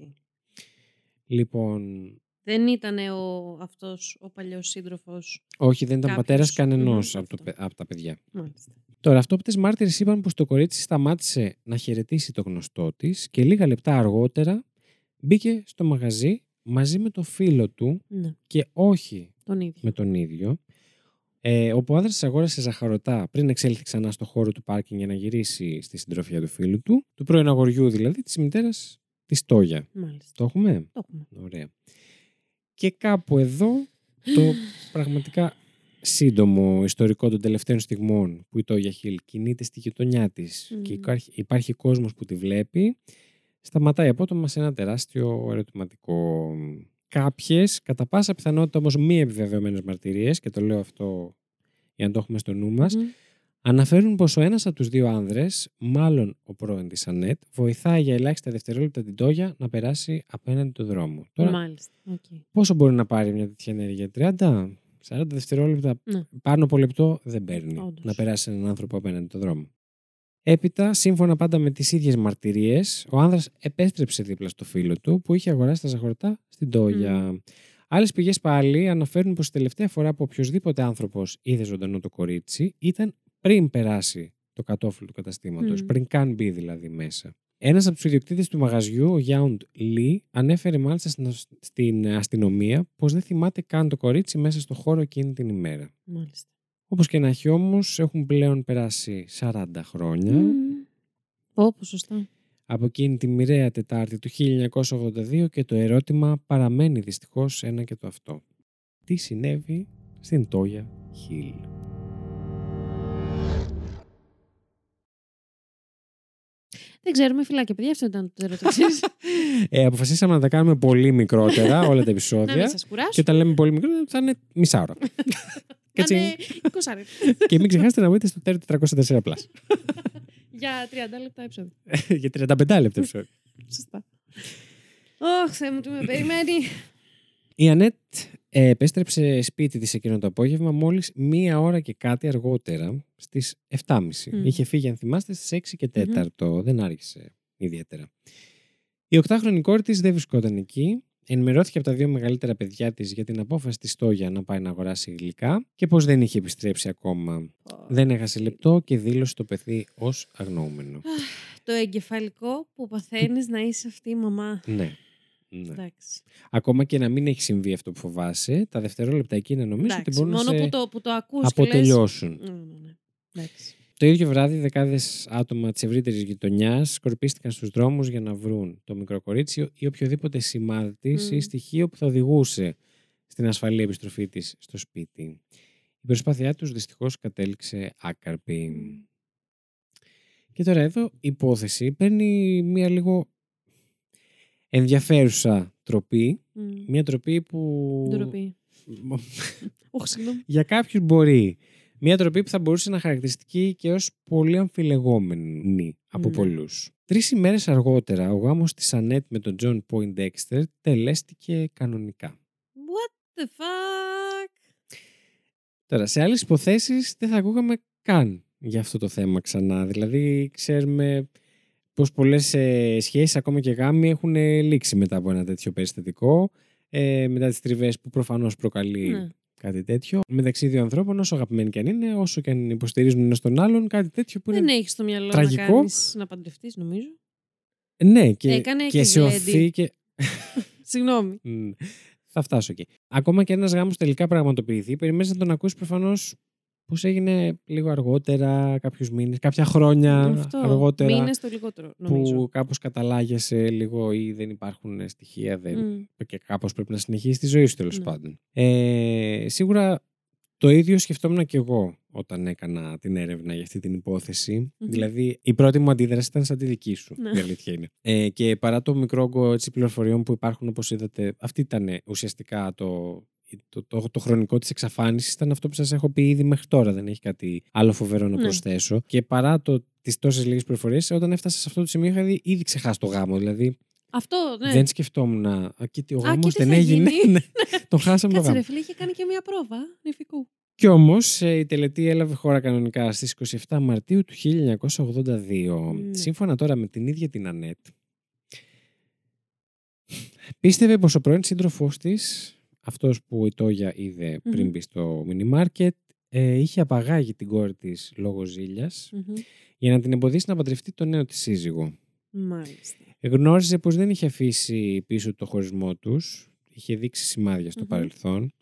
Λοιπόν, Δεν ήταν ο, αυτός ο παλιός σύντροφος. όχι δεν ήταν Κάποιος; πατέρας κανενός Μμμ, από, το αυτό. παι- από τα παιδιά. Μάλιστα. Τώρα, αυτόπτες μάρτυρες είπαν πως το κορίτσι σταμάτησε να χαιρετήσει το γνωστό της και λίγα λεπτά αργότερα μπήκε στο μαγαζί μαζί με το φίλο του Ναι, και όχι τον ίδιο. με τον ίδιο. Ε, όπου ο άντρας της αγόρασε ζαχαρωτά πριν εξέλθει ξανά στο χώρο του πάρκινγκ για να γυρίσει στη συντροφιά του φίλου του, του πρώην αγοριού δηλαδή, της μητέρας της Τόγια. Μάλιστα. Το έχουμε; Το έχουμε. Ωραία. Και κάπου εδώ το πραγματικά σύντομο ιστορικό των τελευταίων στιγμών που η Τόγια Χιλ κινείται στη γειτονιά της Μμμ. και υπάρχει, υπάρχει κόσμος που τη βλέπει, σταματάει απότομα σε ένα τεράστιο ερωτηματικό. Κάποιες, κατά πάσα πιθανότητα όμως μη επιβεβαιωμένες μαρτυρίες, και το λέω αυτό για να το έχουμε στο νου μας, Μμμ. Αναφέρουν πως ο ένας από τους δύο άνδρες, μάλλον ο πρώην της Ανέτ, βοηθάει για ελάχιστα δευτερόλεπτα την Τόγια να περάσει απέναντι το δρόμο. Τώρα, Μάλιστα. Οκ. πόσο μπορεί να πάρει μια τέτοια ενέργεια, 30, 40 δευτερόλεπτα Ναι. πάνω από λεπτό δεν παίρνει Όντως. να περάσει έναν άνθρωπο απέναντι το δρόμο. Έπειτα, σύμφωνα πάντα με τις ίδιες μαρτυρίες, ο άνδρας επέστρεψε δίπλα στο φίλο του που είχε αγοράσει τα ζαχαρωτά στην Τόγια. Μμ. Άλλες πηγές πάλι αναφέρουν πως η τελευταία φορά που οποιοδήποτε άνθρωπος είδε ζωντανό το κορίτσι ήταν πριν περάσει το κατόφλι του καταστήματος, Μμ. πριν καν μπει δηλαδή μέσα. Ένας από τους ιδιοκτήτες του μαγαζιού, ο Γιάουντ Λί, ανέφερε μάλιστα στην, ασ- στην αστυνομία πως δεν θυμάται καν το κορίτσι μέσα στο χώρο εκείνη την ημέρα. Μάλιστα. Όπως και να έχει όμως, έχουν πλέον περάσει 40 χρόνια Μμμ. Πω, πω, σωστά. από εκείνη τη μοιραία Τετάρτη του 1982 και το ερώτημα παραμένει δυστυχώς ένα και το αυτό. Τι συνέβη στην Τόγια Χιλ; Δεν ξέρουμε, φυλάκια, παιδιά. Αυτό ήταν το ερώτηση. ε, αποφασίσαμε να τα κάνουμε πολύ μικρότερα όλα τα να μην επεισόδια σας κουράσω. και όταν λέμε πολύ μικρότερα θα είναι μισά ώρα. Να Κάτσε. είναι 20 και μην ξεχάσετε να μπείτε στο τέλος 404 plus. Για 30 λεπτά επεισόδιο. Για 35 λεπτά επεισόδιο. Σωστά. Ωχ, Θεέ μου, τι με περιμένει. Η Ανέτ ε, επέστρεψε σπίτι της εκείνο το απόγευμα μόλις μία ώρα και κάτι αργότερα στις 7.30. Μμ. Είχε φύγει, αν θυμάστε, στις 6 και 4. Μμμ. Δεν άρχισε ιδιαίτερα. Η οκτάχρονη κόρη της δεν βρισκόταν εκεί. Ενημερώθηκε από τα δύο μεγαλύτερα παιδιά της για την απόφαση της Τόγια να πάει να αγοράσει γλυκά και πως δεν είχε επιστρέψει ακόμα. Δεν έχασε λεπτό και δήλωσε το παιδί ως αγνοούμενο. Το εγκεφαλικό που παθαίνεις να είσαι αυτή η μαμά. ναι. Ναι. Εντάξει. Ακόμα και να μην έχει συμβεί αυτό που φοβάσαι, τα δευτερόλεπτα εκείνα νομίζω ότι Εντάξει, μπορούν Μόνο να σε που το, που το ακούς και λες, αποτελειώσουν. Ναι, ναι, ναι. Εντάξει. Το ίδιο βράδυ, δεκάδες άτομα της ευρύτερης γειτονιάς σκορπίστηκαν στους δρόμους για να βρουν το μικρό κορίτσι ή οποιοδήποτε σημάδι της Μμ. ή στοιχείο που θα οδηγούσε στην ασφαλή επιστροφή της στο σπίτι. Η προσπάθειά τους δυστυχώς κατέληξε άκαρπη. Και τώρα εδώ η υπόθεση παίρνει μία λίγο ενδιαφέρουσα τροπή. Μμ. Μία τροπή που Ντροπή. Όχι, συγγνώμη. για κάποιους μπορεί. Μία τροπή που θα μπορούσε να χαρακτηριστεί και ως πολύ αμφιλεγόμενη από Ναι. πολλούς. Τρεις ημέρες αργότερα, ο γάμος της Ανέτ με τον Τζον Poindexter τελέστηκε κανονικά. What the fuck; Τώρα, σε άλλες υποθέσεις δεν θα ακούγαμε καν για αυτό το θέμα ξανά. Δηλαδή, ξέρουμε πως πολλές ε, σχέσεις, ακόμα και γάμοι, έχουν ε, λήξει μετά από ένα τέτοιο περιστατικό. Ε, μετά τις τριβές που προφανώς προκαλεί Ναι. κάτι τέτοιο. Μεταξύ δύο ανθρώπων, όσο αγαπημένοι και αν είναι, όσο και αν υποστηρίζουν ένας τον άλλον, κάτι τέτοιο που Δεν είναι. έχεις στο μυαλό τραγικό. να κάνεις, να παντρευτείς νομίζω. Ναι, και, Έκανε και και σε γλέντι. οθεί και. Συγγνώμη. Μμ, θα φτάσω εκεί. Ακόμα και ένας γάμος τελικά πραγματοποιηθεί, περιμένεις να τον ακούσεις προφανώς πώς έγινε λίγο αργότερα, κάποιους μήνες, κάποια χρόνια Αυτό. αργότερα. Μήνες το λιγότερο νομίζω. Που κάπως καταλάγεσαι λίγο ή δεν υπάρχουν στοιχεία δεν... Μμ. και κάπως πρέπει να συνεχίσεις τη ζωή σου τέλος Ναι. πάντων. Ε, σίγουρα το ίδιο σκεφτόμουν και εγώ όταν έκανα την έρευνα για αυτή την υποθεση Μμμ. Δηλαδή, η πρώτη μου αντίδραση ήταν σαν τη δική σου. Ναι. Η αλήθεια είναι. Ε, και παρά το μικρό όγκο έτσι, πληροφοριών που υπάρχουν, όπως είδατε, αυτή ήταν ουσιαστικά το, το, το, το χρονικό της εξαφάνισης. Ήταν αυτό που σας έχω πει ήδη μέχρι τώρα. Δεν έχει κάτι άλλο φοβερό να Ναι. προσθέσω. Και παρά το, τις τόσες λίγες πληροφορίες, όταν έφτασα σε αυτό το σημείο είχα δει- ήδη ξεχάσει το γάμο. Δηλαδή, Αυτό, ναι. δεν σκεφτόμουν να. Α, και τι, ο Α, γάμος και τι δεν θα έγινε. γίνει. Ναι, τον χάσαμε το Κάτσε γάμο. ρε φίλε, είχε κάνει και μια πρόβα νηφικού. Κι όμως η τελετή έλαβε χώρα κανονικά στις 27 Μαρτίου του 1982. Ναι. Σύμφωνα τώρα με την ίδια την Ανέτ. Πίστευε πως ο πρώην σύντροφός της, αυτός που η Τόγια είδε πριν Μμμ. μπει στο μίνι μάρκετ, ε, είχε απαγάγει την κόρη της λόγω ζήλιας Μμμ. για να την εμποδίσει να παντρευτεί τον νέο της σύζυγο. Μάλιστα. Γνώριζε πως δεν είχε αφήσει πίσω το χωρισμό τους, είχε δείξει σημάδια στο Μμμ. παρελθόν,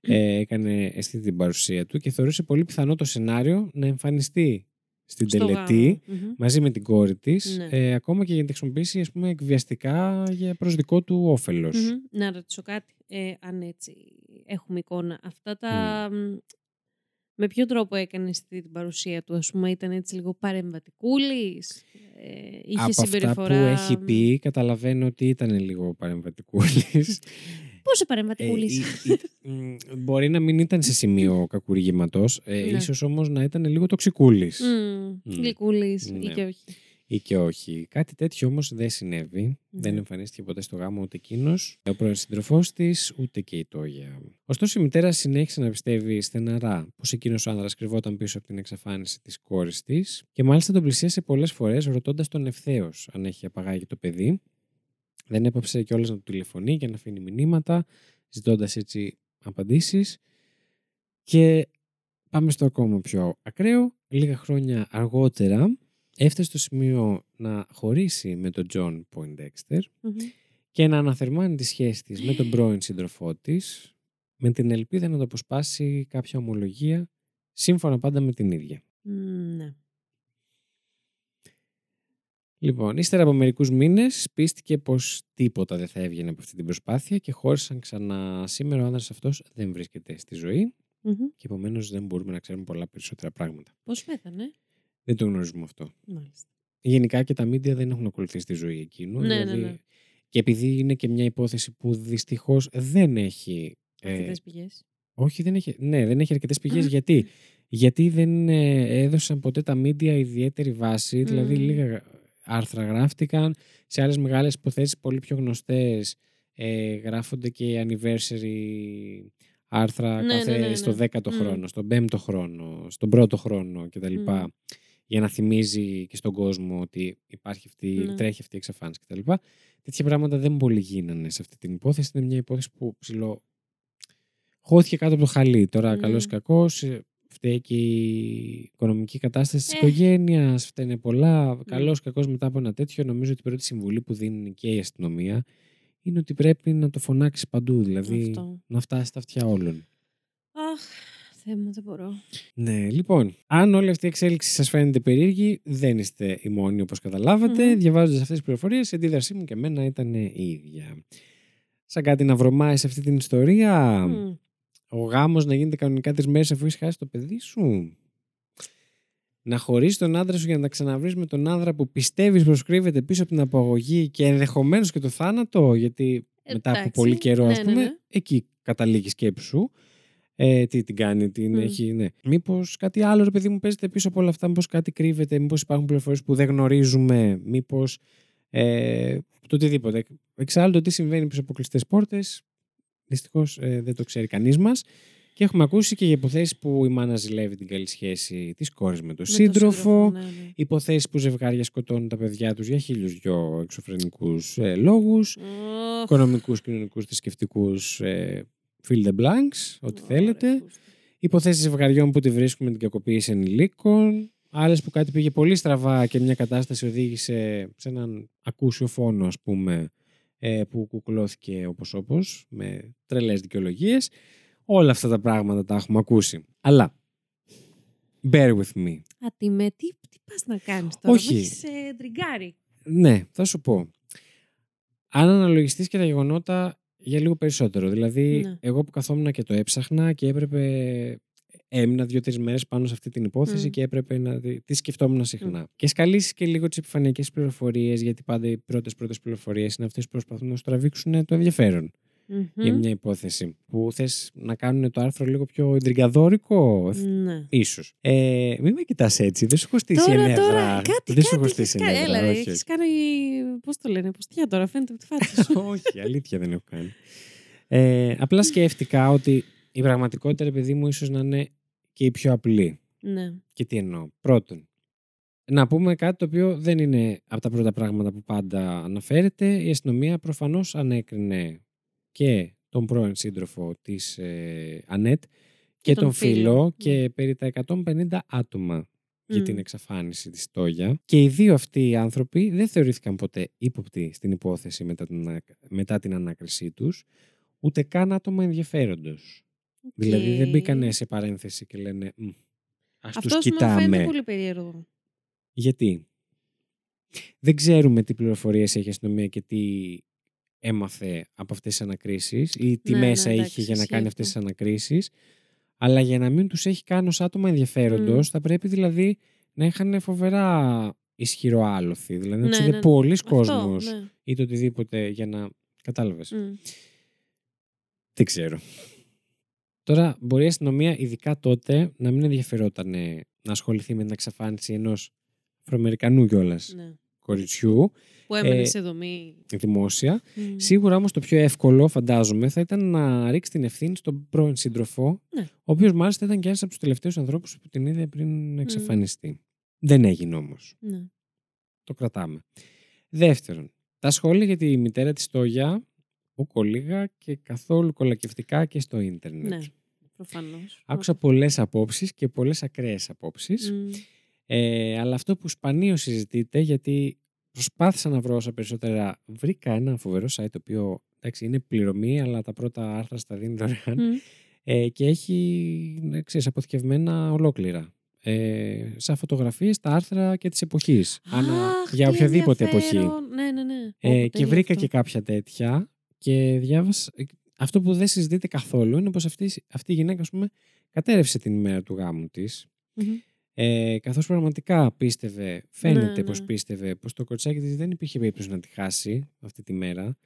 ε, έκανε αισθήτη την παρουσία του και θεωρούσε πολύ πιθανό το σενάριο να εμφανιστεί στην Στο τελετή γάμο. Μμμ. μαζί με την κόρη της, Ναι. ε, ακόμα και για να τη χρησιμοποιήσει ας πούμε, εκβιαστικά για προς δικό του όφελος. Μμμ. Να ρωτήσω κάτι, ε, αν έτσι έχουμε εικόνα. Αυτά τα... μ, Με ποιο τρόπο έκανες αισθητή την παρουσία του, ας πούμε, ήταν έτσι λίγο παρεμβατικούλης, ε, είχε Από συμπεριφορά... αυτά που έχει πει, καταλαβαίνω ότι ήταν λίγο παρεμβατικούλης. Πόσο Ε, παρεμβατικούλης. η- η- μ, μπορεί να μην ήταν σε σημείο κακουργήματος, ε, Ναι. ίσως όμως να ήταν λίγο τοξικούλης. Μμ, Μμ. Γλυκούλης Ναι. ή και όχι. Ή και όχι. Κάτι τέτοιο όμως δεν συνέβη. Δεν Ναι. εμφανίστηκε ποτέ στο γάμο ούτε εκείνος, ο πρώην σύντροφός της, ούτε και η Τόγια. Ωστόσο, η μητέρα συνέχισε να πιστεύει στεναρά πως εκείνος ο άνδρας κρυβόταν πίσω από την εξαφάνιση της κόρης της και μάλιστα τον πλησίασε πολλές φορές ρωτώντας τον ευθέως αν έχει απαγάγει το παιδί. Δεν έπαψε κιόλας να του τηλεφωνεί και να αφήνει μηνύματα, ζητώντας έτσι απαντήσεις. Και πάμε στο ακόμα πιο ακραίο. Λίγα χρόνια αργότερα έφτασε στο σημείο να χωρίσει με τον Τζον Poindexter Μμμ. και να αναθερμάνει τη σχέση της με τον πρώην σύντροφό της με την ελπίδα να του αποσπάσει κάποια ομολογία σύμφωνα πάντα με την ίδια. Μ, Ναι. Λοιπόν, ύστερα από μερικούς μήνες πείστηκε πως τίποτα δεν θα έβγαινε από αυτή την προσπάθεια και χώρισαν ξανά. Σήμερα ο άνδρας αυτός δεν βρίσκεται στη ζωή Μμμ. και επομένως δεν μπορούμε να ξέρουμε πολλά περισσότερα πράγματα. Πώς πέθανε. Δεν το γνωρίζουμε αυτό. Μάλιστα. Γενικά και τα μίντια δεν έχουν ακολουθήσει τη ζωή εκείνου. Ναι, ναι, δηλαδή- ναι. Και επειδή είναι και μια υπόθεση που δυστυχώς δεν έχει. ε, Αρκετές πηγές. όχι, δεν έχει, ναι, δεν έχει αρκετές πηγές. γιατί; Γιατί δεν ε, έδωσαν ποτέ τα μίντια ιδιαίτερη βάση, δηλαδή Μμμ. λίγα άρθρα γράφτηκαν. Σε άλλες μεγάλες υποθέσεις πολύ πιο γνωστές ε, γράφονται και anniversary άρθρα Ναι, κάθε ναι, ναι, ναι. στο 10ο Μμ. χρόνο, στον 5ο χρόνο, στον πρώτο χρόνο κτλ. Μμ. Για να θυμίζει και στον κόσμο ότι υπάρχει αυτή, Ναι. τρέχει αυτή η εξαφάνιση κτλ. Τέτοια πράγματα δεν πολύ γίνανε σε αυτή την υπόθεση. Είναι μια υπόθεση που ψηλό χώθηκε κάτω από το χαλί. Τώρα, Μμ. καλός ή κακός, ε, φταίει και η οικονομική κατάσταση της Ε. οικογένειας, φταίνε πολλά. Καλός ή κακός μετά από ένα τέτοιο, νομίζω ότι η πρώτη συμβουλή που δίνει και η αστυνομία είναι ότι πρέπει να το φωνάξεις παντού, δηλαδή Αυτό. να φτάσει στα αυτιά όλων. Αχ, Θεέ μου, δεν μπορώ. Ναι, λοιπόν, αν όλη αυτή η εξέλιξη σας φαίνεται περίεργη, δεν είστε οι μόνοι όπως καταλάβατε. Μμμ. Διαβάζοντας αυτές τις πληροφορίες, η αντίδρασή μου και εμένα ήταν η ίδια. Σαν κάτι να βρωμάει σε αυτή την ιστορία, Μμ. Ο γάμος να γίνεται κανονικά τρεις μέρες αφού έχεις χάσει το παιδί σου. να χωρίσεις τον άντρα σου για να τα ξαναβρεις με τον άντρα που πιστεύεις πω κρύβεται πίσω από την απαγωγή και ενδεχομένως και το θάνατο, γιατί μετά από Εντάξει. πολύ καιρό, Ναι, ας ναι, πούμε, ναι. εκεί καταλήγει η σκέψη σου. Ε, τι την κάνει, την Μμ. έχει, ναι. Μήπως κάτι άλλο, ρε παιδί μου, παίζεται πίσω από όλα αυτά, μήπως κάτι κρύβεται, μήπως υπάρχουν πληροφορίες που δεν γνωρίζουμε, μήπως. Ε, το οτιδήποτε. Εξάλλου, το τι συμβαίνει πίσω από κλειστές πόρτες, δυστυχώς δεν το ξέρει κανείς μας. Και έχουμε ακούσει και για υποθέσεις που η μάνα ζηλεύει την καλή σχέση της κόρης με τον Με τον σύντροφο. ναι, ναι. Υποθέσεις που ζευγάρια σκοτώνουν τα παιδιά τους για χίλιους δυο εξωφρενικούς ε, λόγους. Ωχ, Οικονομικούς, κοινωνικούς, θρησκευτικούς. Ε, fill the blanks, ό,τι ωραία, θέλετε. πούστη. Υποθέσεις ζευγαριών που τη βρίσκουμε με την κακοποίηση ενηλίκων. Άλλες που κάτι πήγε πολύ στραβά και μια κατάσταση οδήγησε σε έναν ακούσιο φόνο, ας πούμε, ε, που κουκουλώθηκε όπω όπω, με τρελές δικαιολογίες. Όλα αυτά τα πράγματα τα έχουμε ακούσει. Αλλά. Bear with me. Α, τι με, τι, τι πας να κάνεις τώρα, Όχι. με έχεις ε, τριγκάρει. Ναι, θα σου πω. Αν αναλογιστείς και τα γεγονότα για λίγο περισσότερο. Δηλαδή, Ναι. εγώ που καθόμουν και το έψαχνα και έπρεπε. Έμεινα δύο-τρεις μέρες πάνω σε αυτή την υπόθεση Μμ. και έπρεπε να τη τη σκεφτόμουν συχνά. Και σκαλίσεις και λίγο τι επιφανειακέ πληροφορίες, γιατί πάντα οι πρώτες πρώτες πληροφορίες είναι αυτές που προσπαθούν να σου τραβήξουν το ενδιαφέρον Μμμ. για μια υπόθεση. Που θες να κάνουν το άρθρο λίγο πιο εντριγκαδόρικο, Ναι. ίσως. Ε, μην με κοιτάς έτσι, δεν σου έχω στήσει Τώρα, ενέδρα. τώρα, κάτι, δεν σου έχω κάτι στήσει έχεις κάνει. ενέδρα, Έλα, ρε, όχι, έχεις κάνει, πώς το λένε, ποστιά τώρα, φαίνεται από τη φάτσα σου. Όχι, αλήθεια δεν έχω κάνει. Ε, απλά σκέφτηκα ότι η πραγματικότητα, ρε παιδί μου, ίσως να είναι και η πιο απλή. ναι. Και τι εννοώ. Πρώτον, να πούμε κάτι το οποίο δεν είναι από τα πρώτα πράγματα που πάντα αναφέρεται. Η αστυνομία προφανώς ανέκρινε και τον πρώην σύντροφο της ε, Ανέτ και, τον, τον φίλο, φίλο, ναι. και περί τα 150 άτομα για Μμ. την εξαφάνιση της Τόγια. Και οι δύο αυτοί οι άνθρωποι δεν θεωρήθηκαν ποτέ ύποπτοι στην υπόθεση μετά την, ανα- μετά την ανάκρισή τους, ούτε καν άτομα ενδιαφέροντος. Δηλαδή δεν Οκ. μπήκανε σε παρένθεση και λένε «Μμ, ας Αυτός τους μου κοιτάμε. φαίνεται πολύ περίεργο. Γιατί; Δεν ξέρουμε τι πληροφορίες έχει η αστυνομία και τι έμαθε από αυτές τις ανακρίσεις ή τι Ναι, ναι, μέσα εντάξει, είχε για να ισχύει κάνει αυτό. αυτές τις ανακρίσεις. Αλλά για να μην τους έχει κάνει ως άτομα ενδιαφέροντος, θα πρέπει δηλαδή να είχαν φοβερά ισχυρό άλοθη. Δηλαδή να Ναι, τους ναι, είδε ναι. πολλοί Αυτό, κόσμος ναι. ή το οτιδήποτε για να... Κατάλαβες. Μμ. Δεν ξέρω. Τώρα μπορεί η αστυνομία ειδικά τότε να μην ενδιαφερόταν να ασχοληθεί με την εξαφάνιση ενός Αφροαμερικανού κιόλας Ναι. κοριτσιού Που έμενε Ε, σε δομή. δημόσια. Μμ. Σίγουρα όμως το πιο εύκολο, φαντάζομαι, θα ήταν να ρίξει την ευθύνη στον πρώην σύντροφο, Ναι. ο οποίος μάλιστα ήταν και ένας από τους τελευταίους ανθρώπους που την είδε πριν εξαφανιστεί. Δεν έγινε όμως. Ναι. Το κρατάμε. Δεύτερον, τα σχόλια για τη μητέρα της Τόγια, ούκο λίγα και καθόλου κολακευτικά και στο ίντερνετ. ναι. Προφανώς. Άκουσα πολλές απόψεις και πολλές ακραίες απόψεις. Μμ. Ε, αλλά αυτό που σπανίως συζητείται, γιατί προσπάθησα να βρω όσα περισσότερα, βρήκα ένα φοβερό site το οποίο εντάξει, είναι πληρωμή, αλλά τα πρώτα άρθρα στα δίνει δωρεάν Μμ. ε, και έχει ναι, ξέρεις, αποθηκευμένα ολόκληρα. Ε, σαν φωτογραφίες, τα άρθρα και της εποχής. Ανα- Αχ, για τι οποιαδήποτε εποχή. ενδιαφέρον. Ναι, ναι, ναι. Ε, Όπο, και τέλειο βρήκα αυτό. και κάποια τέτοια και διάβασα. Ε, Αυτό που δεν συζητείται καθόλου είναι πως αυτής, αυτή η γυναίκα, ας πούμε, κατέρευσε την ημέρα του γάμου της. Μμμ. Ε, καθώς πραγματικά πίστευε, φαίνεται Ναι, πως ναι. πίστευε πως το κοριτσάκι της δεν υπήρχε περίπτωση να τη χάσει αυτή τη μέρα.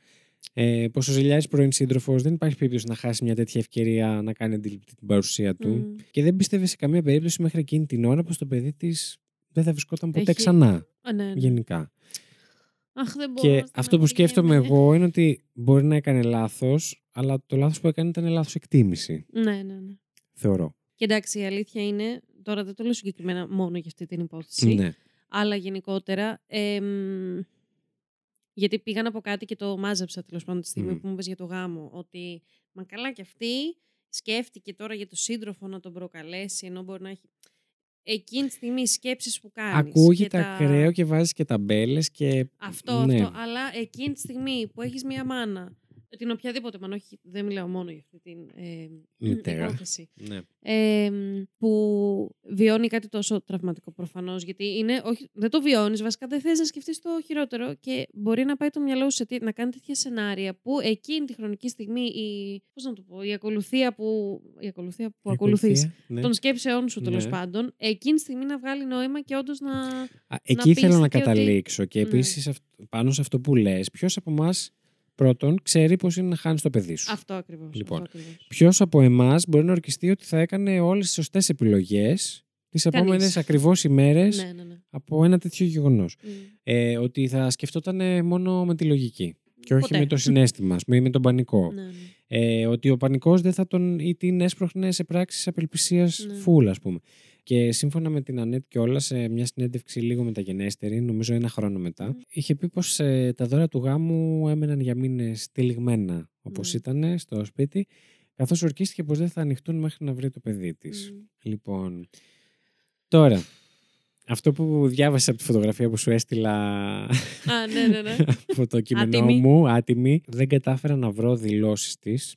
Ε, πως ο Ζηλιάρης πρώην σύντροφος δεν υπάρχει περίπτωση να χάσει μια τέτοια ευκαιρία να κάνει αντιληπτή την παρουσία του. Μμ. Και δεν πίστευε σε καμία περίπτωση μέχρι εκείνη την ώρα πως το παιδί της δεν θα βρισκόταν ποτέ Έχει- ξανά. Α, ναι, ναι. Γενικά. Αχ, δεν μπορώ. Και αυτό που σκέφτομαι εγώ είναι ότι μπορεί να έκανε λάθος, αλλά το λάθος που έκανε ήταν λάθος εκτίμηση, Ναι, ναι, ναι. θεωρώ. Και εντάξει, η αλήθεια είναι, τώρα δεν το λέω συγκεκριμένα μόνο για αυτή την υπόθεση, Ναι. αλλά γενικότερα. εμ, γιατί πήγα να πω κάτι και το μάζεψα τέλος πάντων τη στιγμή Μμμ. που μου είπες για το γάμο. Ότι μα καλά κι αυτή σκέφτηκε τώρα για το σύντροφο να τον προκαλέσει, ενώ μπορεί να έχει. Εκείνη τη στιγμή οι σκέψεις που κάνεις. Ακούγεται ακραίο και βάζεις και ταμπέλες και... Αυτό, ναι. αυτό. Αλλά εκείνη τη στιγμή που έχεις μία μάνα την οποιαδήποτε μάνα, όχι, δεν μιλάω μόνο για αυτή την ε, Μητέρα. υπόθεση. Ναι. Ε, που βιώνει κάτι τόσο τραυματικό προφανώς, γιατί είναι, όχι, δεν το βιώνεις, βασικά δεν θες να σκεφτείς το χειρότερο και μπορεί να πάει το μυαλό σου σε τι- να κάνει τέτοια σενάρια που εκείνη τη χρονική στιγμή η, πώς να το πω, η ακολουθία που, η ακολουθία που ακολουθείς Ακολουθία, ναι. των σκέψεών σου τέλος Ναι. πάντων, εκείνη τη στιγμή να βγάλει νόημα και όντως να. Α, Εκεί θέλω να πεις και ότι- καταλήξω και Ναι. επίσης αυτ- πάνω σε αυτό που λες, ποιος από εμάς πρώτον ξέρει πώς είναι να χάνεις το παιδί σου. Αυτό ακριβώς. Λοιπόν, Αυτό ακριβώς. Ποιος από εμάς μπορεί να ορκιστεί ότι θα έκανε όλες τις σωστές επιλογές τις Κανείς. επόμενες ακριβώς ημέρες Ναι, ναι, ναι. από ένα τέτοιο γεγονός. Μμ. Ε, ότι θα σκεφτόταν μόνο με τη λογική και όχι Ποτέ. με το συνέστημα, ας πούμε, ή με τον πανικό. Ναι, ναι. Ε, ότι ο πανικός δεν θα τον ή την έσπροχνε σε πράξεις απελπισίας Ναι. φουλ, ας πούμε. Και σύμφωνα με την Ανέτ και όλα σε μια συνέντευξη λίγο μεταγενέστερη, νομίζω ένα χρόνο μετά, Μμ. είχε πει πως ε, τα δώρα του γάμου έμεναν για μήνες τυλιγμένα όπως Ναι. ήταν στο σπίτι, καθώς ορκίστηκε πως δεν θα ανοιχτούν μέχρι να βρει το παιδί της. Μμ. Λοιπόν, τώρα, αυτό που διάβασα από τη φωτογραφία που σου έστειλα Α, ναι, ναι, ναι. από το κείμενό Άτιμη. μου, άτιμη, δεν κατάφερα να βρω δηλώσεις της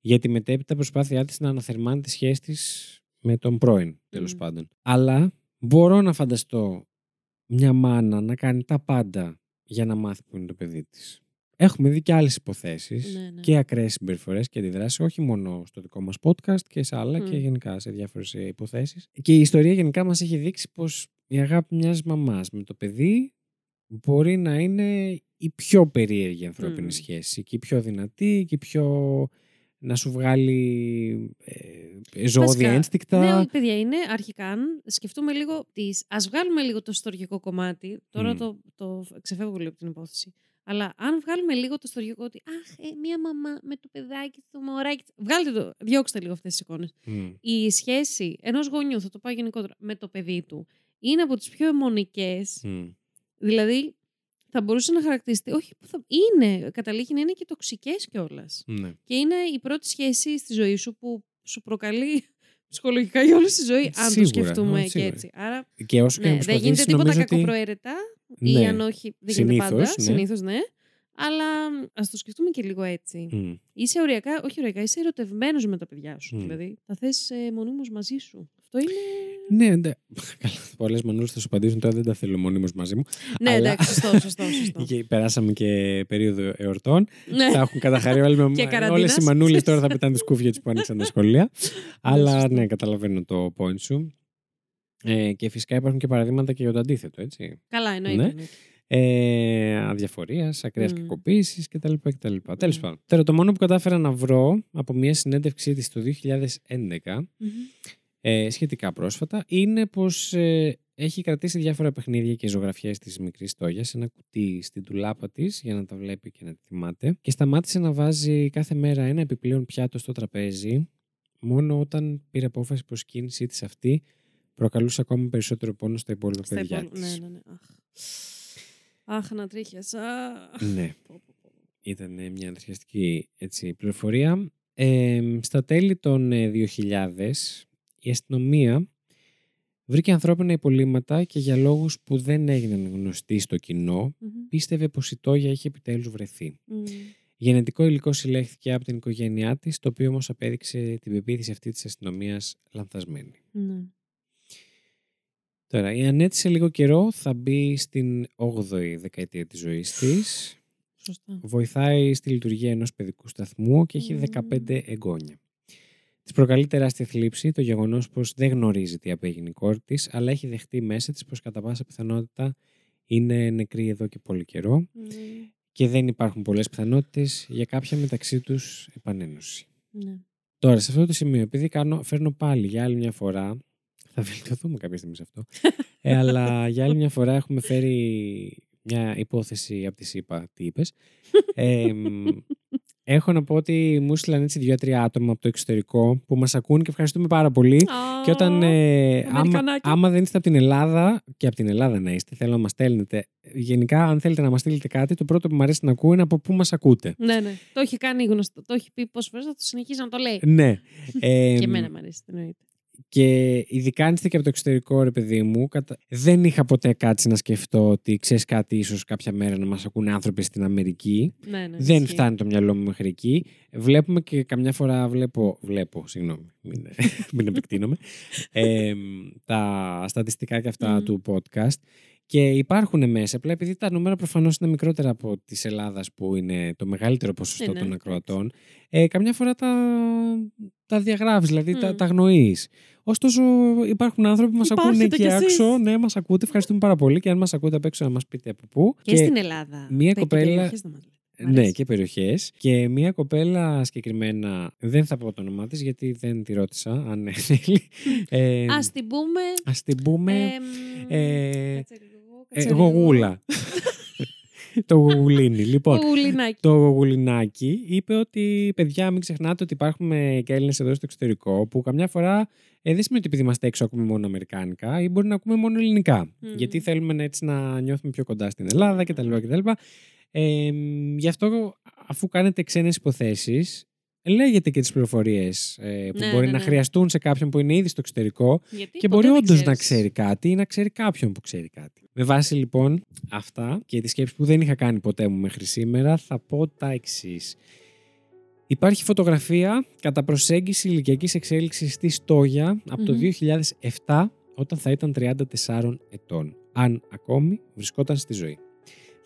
για τη μετέπειτα προσπάθειά της να αναθερμάνει τη σχέση της με τον πρώην, τέλος Μμ. πάντων. Αλλά μπορώ να φανταστώ μια μάνα να κάνει τα πάντα για να μάθει που είναι το παιδί της. Έχουμε δει και άλλες υποθέσεις Ναι, ναι. και ακραίες συμπεριφορές και αντιδράσεις, όχι μόνο στο δικό μας podcast και σε άλλα Μμ. και γενικά σε διάφορες ε, υποθέσεις. Και η ιστορία γενικά μας έχει δείξει πως η αγάπη μιας μαμάς με το παιδί μπορεί να είναι η πιο περίεργη ανθρώπινη Μμ. σχέση και η πιο δυνατή και η πιο να σου βγάλει ε, ζώδια Βασικά, ένστικτα. Ναι, όχι, παιδιά, είναι αρχικά. αν Σκεφτούμε λίγο τις... Ας βγάλουμε λίγο το ιστορικό κομμάτι. Τώρα Μμ. το, το ξεφεύγω λίγο από την υπόθεση. Αλλά αν βγάλουμε λίγο το ιστορικό ότι Αχ, ε, μία μαμά με το παιδάκι, το μωράκι. της». Βγάλτε το, διώξτε λίγο αυτές τις εικόνες. Μμ. Η σχέση ενός γονιού, θα το πάω γενικότερα, με το παιδί του, είναι από τις πιο αιμονικές. Μμ. Δηλαδή, θα μπορούσε να χαρακτηριστεί. Όχι, που θα, είναι. Καταλήγει να είναι και τοξικές κιόλας. Ναι. Και είναι η πρώτη σχέση στη ζωή σου που σου προκαλεί ψυχολογικά για όλη τη ζωή, αν το Σίγουρα, σκεφτούμε όχι, και σίγουρα. έτσι. Άρα, Και όσο και ναι, να δεν γίνεται προσπαθήσεις, τίποτα νομίζω ότι... κακοπροαίρετα. Ή Ναι. αν όχι, δεν γίνεται πάντα. Συνήθως, ναι. Συνήθως, ναι. Αλλά ας το σκεφτούμε και λίγο έτσι. Μμ. Είσαι οριακά, όχι οριακά, είσαι ερωτευμένος με τα παιδιά σου. Μμ. Δηλαδή, θα θες ε, μονίμως μαζί σου. Αυτό είναι. Ναι, ναι. Καλά, πολλές μανούλες θα σου απαντήσουν τώρα δεν τα θέλω μονίμω μαζί μου. ναι, Αλλά- εντάξει, σωστό, σωστό. σωστό. Και περάσαμε και περίοδο εορτών. ναι. θα έχουν καταχαρεί όλοι με Και Όλες καραντίνας. οι μανούλες τώρα θα πετάνε τι κούφια του που άνοιξαν τα σχολεία. Αλλά σωστό. ναι, καταλαβαίνω το point σου. Ε, και φυσικά υπάρχουν και παραδείγματα και για το αντίθετο, έτσι. Καλά, εννοείται. Ναι. εννοείται. Ε, Αδιαφορίας, ακραία Μμ. κακοποίηση κτλ. κτλ. Τέλος Μμ. πάντων. Τώρα, το μόνο που κατάφερα να βρω από μια συνέντευξή της το 2011 Μμμ. Ε, σχετικά πρόσφατα είναι πως ε, έχει κρατήσει διάφορα παιχνίδια και ζωγραφιές της μικρής Τόγιας σε ένα κουτί στην τουλάπα της για να τα βλέπει και να τη θυμάται και σταμάτησε να βάζει κάθε μέρα ένα επιπλέον πιάτο στο τραπέζι μόνο όταν πήρε απόφαση πως η κίνησή της αυτή προκαλούσε ακόμη περισσότερο πόνο στα υπόλοιπα Στα παιδιά υπόλοιπα. της. Ναι, ναι, ναι. Αχ. Αχ, ανατρίχιασα. Ναι. Πω, πω, πω. Ήταν μια ανθρωπιστική έτσι, πληροφορία. Ε, στα τέλη των ε, 2000 η αστυνομία βρήκε ανθρώπινα υπολείμματα και για λόγους που δεν έγιναν γνωστοί στο κοινό Μμμ. πίστευε πως η Τόγια είχε επιτέλους βρεθεί. Μμ. Γενετικό υλικό συλλέχθηκε από την οικογένειά της, το οποίο όμως απέδειξε την πεποίθηση αυτή της αστυνομίας λανθασμένη. Ναι. Τώρα, η Ανέτη σε λίγο καιρό θα μπει στην 8η δεκαετία της ζωής της. Σωστά. Βοηθάει στη λειτουργία ενός παιδικού σταθμού και έχει Μμμ. 15 εγγόνια. Της προκαλεί τεράστια θλίψη το γεγονός πως δεν γνωρίζει τι απέγινε η κόρη της, αλλά έχει δεχτεί μέσα της πως κατά πάσα πιθανότητα είναι νεκρή εδώ και πολύ καιρό Ναι. και δεν υπάρχουν πολλές πιθανότητες για κάποια μεταξύ τους επανένωση. Ναι. Τώρα, σε αυτό το σημείο, επειδή κάνω, φέρνω πάλι για άλλη μια φορά, θα βελτιωθούμε κάποια στιγμή σε αυτό, ε, αλλά για άλλη μια φορά έχουμε φέρει μια υπόθεση από τη ΣΥΠΑ, τι είπες. Ε, μ, έχω να πω ότι μου στείλαν έτσι δύο-τρία άτομα από το εξωτερικό που μας ακούν και ευχαριστούμε πάρα πολύ. Και όταν, ε, άμα, Αμερικανάκι. άμα δεν είστε από την Ελλάδα, και από την Ελλάδα να είστε, θέλω να μας στέλνετε. Γενικά, αν θέλετε να μας στείλετε κάτι, το πρώτο που μου αρέσει να ακούω είναι από πού μας ακούτε. Ναι, ναι. Το έχει κάνει γνωστό. Το έχει πει πόσες φορές θα το συνεχίσει να το λέει. Ναι. Ε, και εμένα μου αρέσει, εννοείται. Και ειδικά αν είστε και από το εξωτερικό, ρε παιδί μου, κατα... δεν είχα ποτέ κάτσει να σκεφτώ ότι ξέρεις κάτι, ίσως κάποια μέρα να μας ακούνε άνθρωποι στην Αμερική. Ναι, ναι, δεν ισχύει. φτάνει το μυαλό μου μέχρι εκεί. Βλέπουμε και καμιά φορά βλέπω. Βλέπω, συγγνώμη, μην, μην επεκτείνομαι. ε, τα στατιστικά και αυτά Μμμ. του podcast. Και υπάρχουν μέσα, απλά επειδή τα νούμερα προφανώς είναι μικρότερα από της Ελλάδας που είναι το μεγαλύτερο ποσοστό Ε, ναι, των εντάξει. ακροατών, ε, καμιά φορά τα, τα διαγράφεις, δηλαδή τα, Μμ. τα αγνοείς. Ωστόσο, υπάρχουν άνθρωποι που μας ακούνε Υπάρχετε εκεί κι εσείς. έξω. Ναι, μας ακούτε. Ευχαριστούμε πάρα πολύ. Και αν μας ακούτε απ' έξω, να μας πείτε από πού. Και, στην Ελλάδα. μία Τα κοπέλα- κυριαρχίες να μας λέτε. Μ' Ναι, αρέσει. και περιοχές. Και μία κοπέλα συγκεκριμένα, δεν θα πω το όνομά της γιατί δεν τη ρώτησα αν θέλει. Ε, Ας την πούμε... ας την πούμε. εμ, ε, κάτσε λίγο, ε, κάτσε λίγο. γογούλα. το γογουλίνι. Λοιπόν, Το γουλινάκι. το γογουλινάκι είπε ότι παιδιά, μην ξεχνάτε ότι υπάρχουμε και Έλληνες εδώ στο εξωτερικό που καμιά φορά ε, δεν σημαίνει ότι επειδή είμαστε έξω ακούμε μόνο Αμερικάνικα ή μπορεί να ακούμε μόνο Ελληνικά. Μμμ. Γιατί θέλουμε να- έτσι να νιώθουμε πιο κοντά στην Ελλάδα κτλ. κτλ. Ε, γι' αυτό, αφού κάνετε ξένες υποθέσεις, λέγετε και τις πληροφορίες ε, που Ναι, μπορεί ναι, να ναι. χρειαστούν σε κάποιον που είναι ήδη στο εξωτερικό Γιατί και ποτέ μπορεί δεν όντως να ξέρεις. ξέρει κάτι ή να ξέρει κάποιον που ξέρει κάτι. Με βάση λοιπόν αυτά και τη σκέψη που δεν είχα κάνει ποτέ μου μέχρι σήμερα, θα πω τα εξής. Υπάρχει φωτογραφία κατά προσέγγιση ηλικιακής εξέλιξης στη Στόγια από το Μμμ. 2007 όταν θα ήταν 34 ετών. Αν ακόμη βρισκόταν στη ζωή.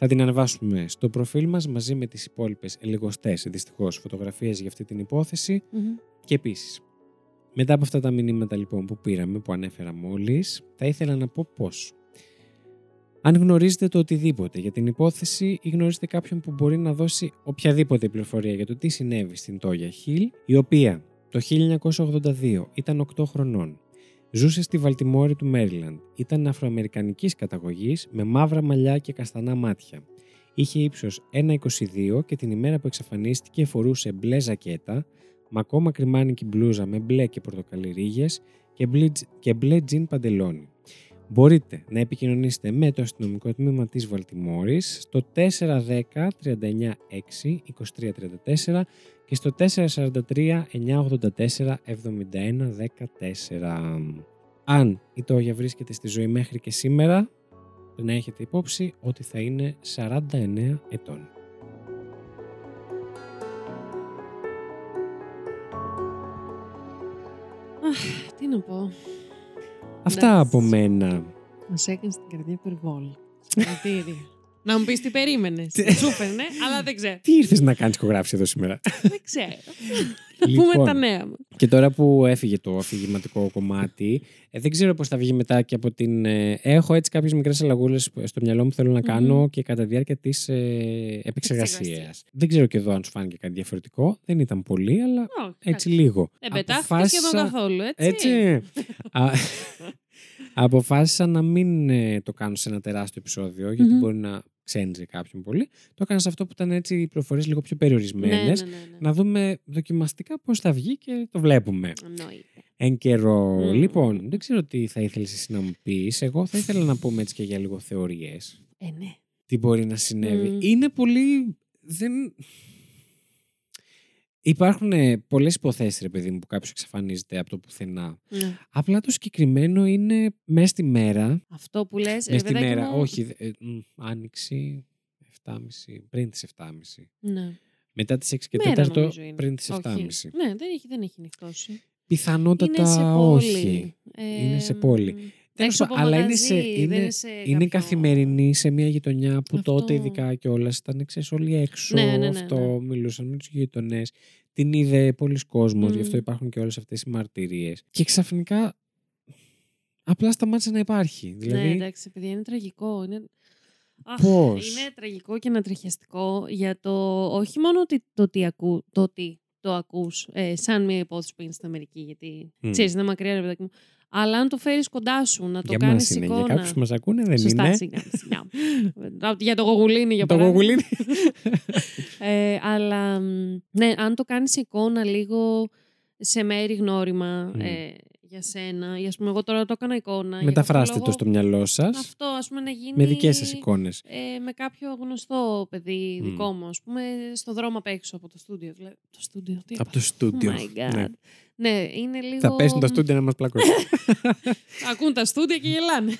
Θα την ανεβάσουμε στο προφίλ μας μαζί με τις υπόλοιπες ελεγωστές δυστυχώς φωτογραφίες για αυτή την υπόθεση Μμμ. και επίσης, μετά από αυτά τα μηνύματα λοιπόν που πήραμε, που ανέφερα μόλις, θα ήθελα να πω πώ. Αν γνωρίζετε το οτιδήποτε για την υπόθεση ή γνωρίζετε κάποιον που μπορεί να δώσει οποιαδήποτε πληροφορία για το τι συνέβη στην Τόγια Χιλ, η οποία το 1982 ήταν 8 χρονών, ζούσε στη Βαλτιμόρη του Μέριλαντ, ήταν αφροαμερικανικής καταγωγής με μαύρα μαλλιά και καστανά μάτια. Είχε ύψος 1,22 και την ημέρα που εξαφανίστηκε φορούσε μπλε ζακέτα, μακό μακριμάνικη μπλούζα με μπλε και πορτοκαλί ρίγες και μπλε, και μπλε τζιν παντελόνι. Μπορείτε να επικοινωνήσετε με το αστυνομικό τμήμα της Βαλτιμόρης στο 410 39 6 23 34 και στο 443 984 71 14. Αν η Τόγια βρίσκεται στη ζωή μέχρι και σήμερα, να έχετε υπόψη ότι θα είναι 49 ετών. Αχ, τι να πω. Αυτά Εντάξει. από μένα. Μας έκανες την καρδιά υπερβόλη. Συγχαρητήρια. Να μου πεις τι περίμενες. Σου φέρνε, αλλά δεν ξέρω. Τι ήρθες να κάνεις ηχογράφηση εδώ σήμερα; Δεν ξέρω. Θα πούμε Λοιπόν. τα νέα μου. Και τώρα που έφυγε το αφηγηματικό κομμάτι, ε, δεν ξέρω πώς θα βγει μετά και από την... ε, έχω έτσι κάποιες μικρές αλλαγούλες που- στο μυαλό μου που θέλω να κάνω Μμμ. και κατά τη διάρκεια της ε, επεξεργασίας. Επεξεργασίας. Δεν ξέρω και εδώ αν σου φάνηκε κάτι διαφορετικό. Δεν ήταν πολύ, αλλά Όχι, έτσι εντάξει. λίγο. Δεν πετάχτηκε σχεδόν καθόλου, έτσι. Έτσι. Α, αποφάσισα να μην ε, το κάνω σε ένα τεράστιο επεισόδιο, γιατί Μμμ. μπορεί να ξένιζε κάποιον πολύ. Το έκανα σε αυτό που ήταν έτσι οι προφορές λίγο πιο Ναι, περιορισμένες. ναι, ναι, ναι. Να δούμε δοκιμαστικά πώς θα βγει και το βλέπουμε. Εννοείται. Εν καιρό. Μμμ. Λοιπόν, δεν ξέρω τι θα ήθελες εσύ να μου πεις. Εγώ θα ήθελα να πούμε έτσι και για λίγο θεωρίες. Ε, ναι. Τι μπορεί να συνέβη. Μμ. Είναι πολύ... Δεν... Υπάρχουν ε, πολλές υποθέσεις, ρε παιδί μου, που κάποιος εξαφανίζεται από το πουθενά. Ναι. Απλά το συγκεκριμένο είναι μέσα στη μέρα. Αυτό που λες. Μέσα στη μέρα, όχι, δε- ε, μ, άνοιξη, 7.30, πριν τις 7.30. Ναι. Μετά τις 6 και Μέρα 4 νομίζω είναι. πριν τις 7.30. Όχι. Ναι, δεν έχει, δεν έχει νυχτώσει. Πιθανότατα είναι σε πόλη. όχι. Ε, Είναι σε πόλη. Τέλος Έξω από πάντων, αλλά είναι μαγαζί, σε- δεν είναι- σε Είναι κάποιο- καθημερινή σε μια γειτονιά που Αυτό. τότε ειδικά κιόλας ήταν ξέρεις, όλοι έξω. Ναι, ναι, ναι, αυτό ναι. μιλούσαν με τους γείτονες. Την είδε πολλοί κόσμος, Μμμ. γι' αυτό υπάρχουν και όλες αυτές οι μαρτυρίες. Και ξαφνικά απλά σταμάτησε να υπάρχει. Δηλαδή, Ναι, εντάξει, παιδιά, είναι τραγικό. Είναι... Αχ, Πώς; Είναι τραγικό και ανατριχιαστικό για το όχι μόνο ότι το ότι, ακού, το, ότι το ακούς ε, σαν μια υπόθεση που είναι στην Αμερική, γιατί Μμ. ξέρεις, είναι μακριά ρε παιδάκι μου, αλλά αν το φέρεις κοντά σου, να το για κάνεις μας είναι. εικόνα. Για κάποιους που μας ακούνε δεν Σωστά, είναι. σιγά, σιγά. Α, για το γογουλίνι, για Το παράδειγμα. γογουλίνι. Ε, αλλά μ, ναι, αν το κάνεις εικόνα λίγο σε μέρη γνώριμα, Μμ. ε, για σένα. Ή ας πούμε, εγώ τώρα το έκανα εικόνα. για Μεταφράστε κάποιο το στο μυαλό σας Αυτό, ας πούμε, να γίνει. με δικές σας εικόνες. Ε, με κάποιο γνωστό παιδί Μμ. δικό μου, ας πούμε, στο δρόμο απ' έξω από το στούντιο. Δηλαδή, το στούντιο, τι Από το είπα; στούντιο. Oh my God. Ναι. Ναι. είναι λίγο. Θα πέσουν τα στούντια να μας πλακώσουν. Ακούν τα στούντια και γελάνε.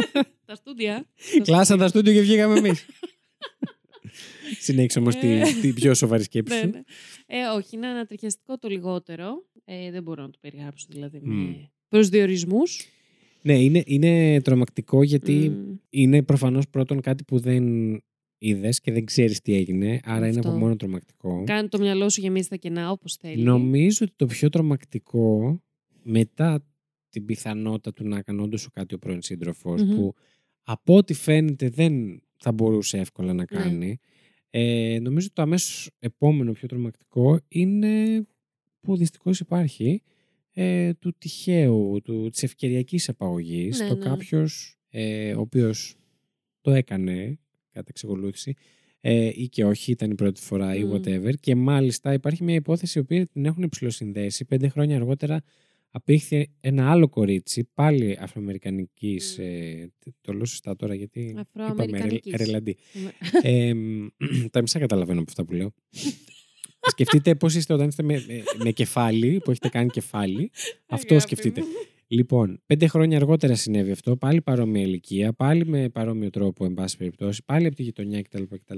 τα στούντια. Κλάσαν τα στούντιο και βγήκαμε εμείς. Συνέχισε όμως Ε. την τη πιο σοβαρή σκέψη. ναι, σου. ναι. Ε, όχι, είναι ανατριχιαστικό το λιγότερο. Ε, δεν μπορώ να το περιγράψω δηλαδή Μμ. με προσδιορισμούς. Ναι, είναι, είναι τρομακτικό γιατί Μμ. είναι προφανώς πρώτον κάτι που δεν είδες και δεν ξέρεις τι έγινε. Άρα είναι Αυτό. από μόνο τρομακτικό. Κάνει το μυαλό σου γεμίζει τα κενά όπως θέλει. Νομίζω ότι το πιο τρομακτικό μετά την πιθανότητα του να κάνει όντως σου κάτι ο πρώην σύντροφος, Μμμ. που από ό,τι φαίνεται δεν θα μπορούσε εύκολα Ναι. να κάνει. Ε, νομίζω το αμέσως επόμενο πιο τρομακτικό είναι που δυστυχώς υπάρχει ε, του τυχαίου, του, της ευκαιριακής απαγωγής. Ναι, το ναι. κάποιος ε, ο οποίος το έκανε κατά εξακολούθηση ε, ή και όχι, ήταν η πρώτη φορά ή Μμ. whatever. Και μάλιστα υπάρχει μια υπόθεση η οποία την έχουν υψηλοσυνδέσει. Πέντε χρόνια αργότερα απήχθη ένα άλλο κορίτσι, πάλι αφροαμερικανικής. Μμ. Ε, το λέω σωστά τώρα γιατί είπαμε ρε, Αφροαμερικανικής. ρελαντή. Ναι. Ε, μ, τα μισά καταλαβαίνω από αυτά που λέω. Σκεφτείτε πώς είστε όταν είστε με, με, με κεφάλι, που έχετε κάνει κεφάλι. Αυτό Αγάπη σκεφτείτε. Μου. Λοιπόν, πέντε χρόνια αργότερα συνέβη αυτό, πάλι παρόμοια ηλικία, πάλι με παρόμοιο τρόπο, εν πάση περιπτώσει, πάλι από τη γειτονιά κτλ. κτλ.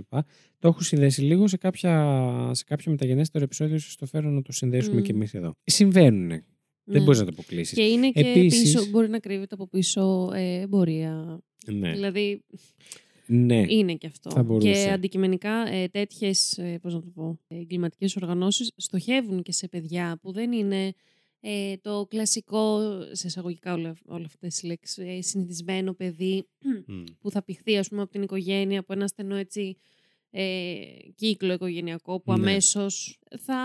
Το έχω συνδέσει λίγο σε, κάποια, σε κάποιο μεταγενέστερο επεισόδιο, ίσως το φέρω να το συνδέσουμε Μμ. και εμείς εδώ. Συμβαίνουν. Δεν Ναι. μπορείς να το αποκλείσεις. Και είναι και Επίσης- πίσω, μπορεί να κρύβεται από πίσω ε, εμπορία. Ναι. Δηλαδή ναι. είναι και αυτό. Θα μπορούσε. Και αντικειμενικά ε, τέτοιες, ε, πώς να το πω, ε, εγκληματικές οργανώσεις στοχεύουν και σε παιδιά που δεν είναι ε, το κλασικό, σε εισαγωγικά όλα, όλα αυτές τις λέξεις, ε, συνηθισμένο παιδί Μμ. που θα πηχθεί ας πούμε από την οικογένεια, από ένα στενό έτσι ε, κύκλο οικογενειακό που Ναι. αμέσως θα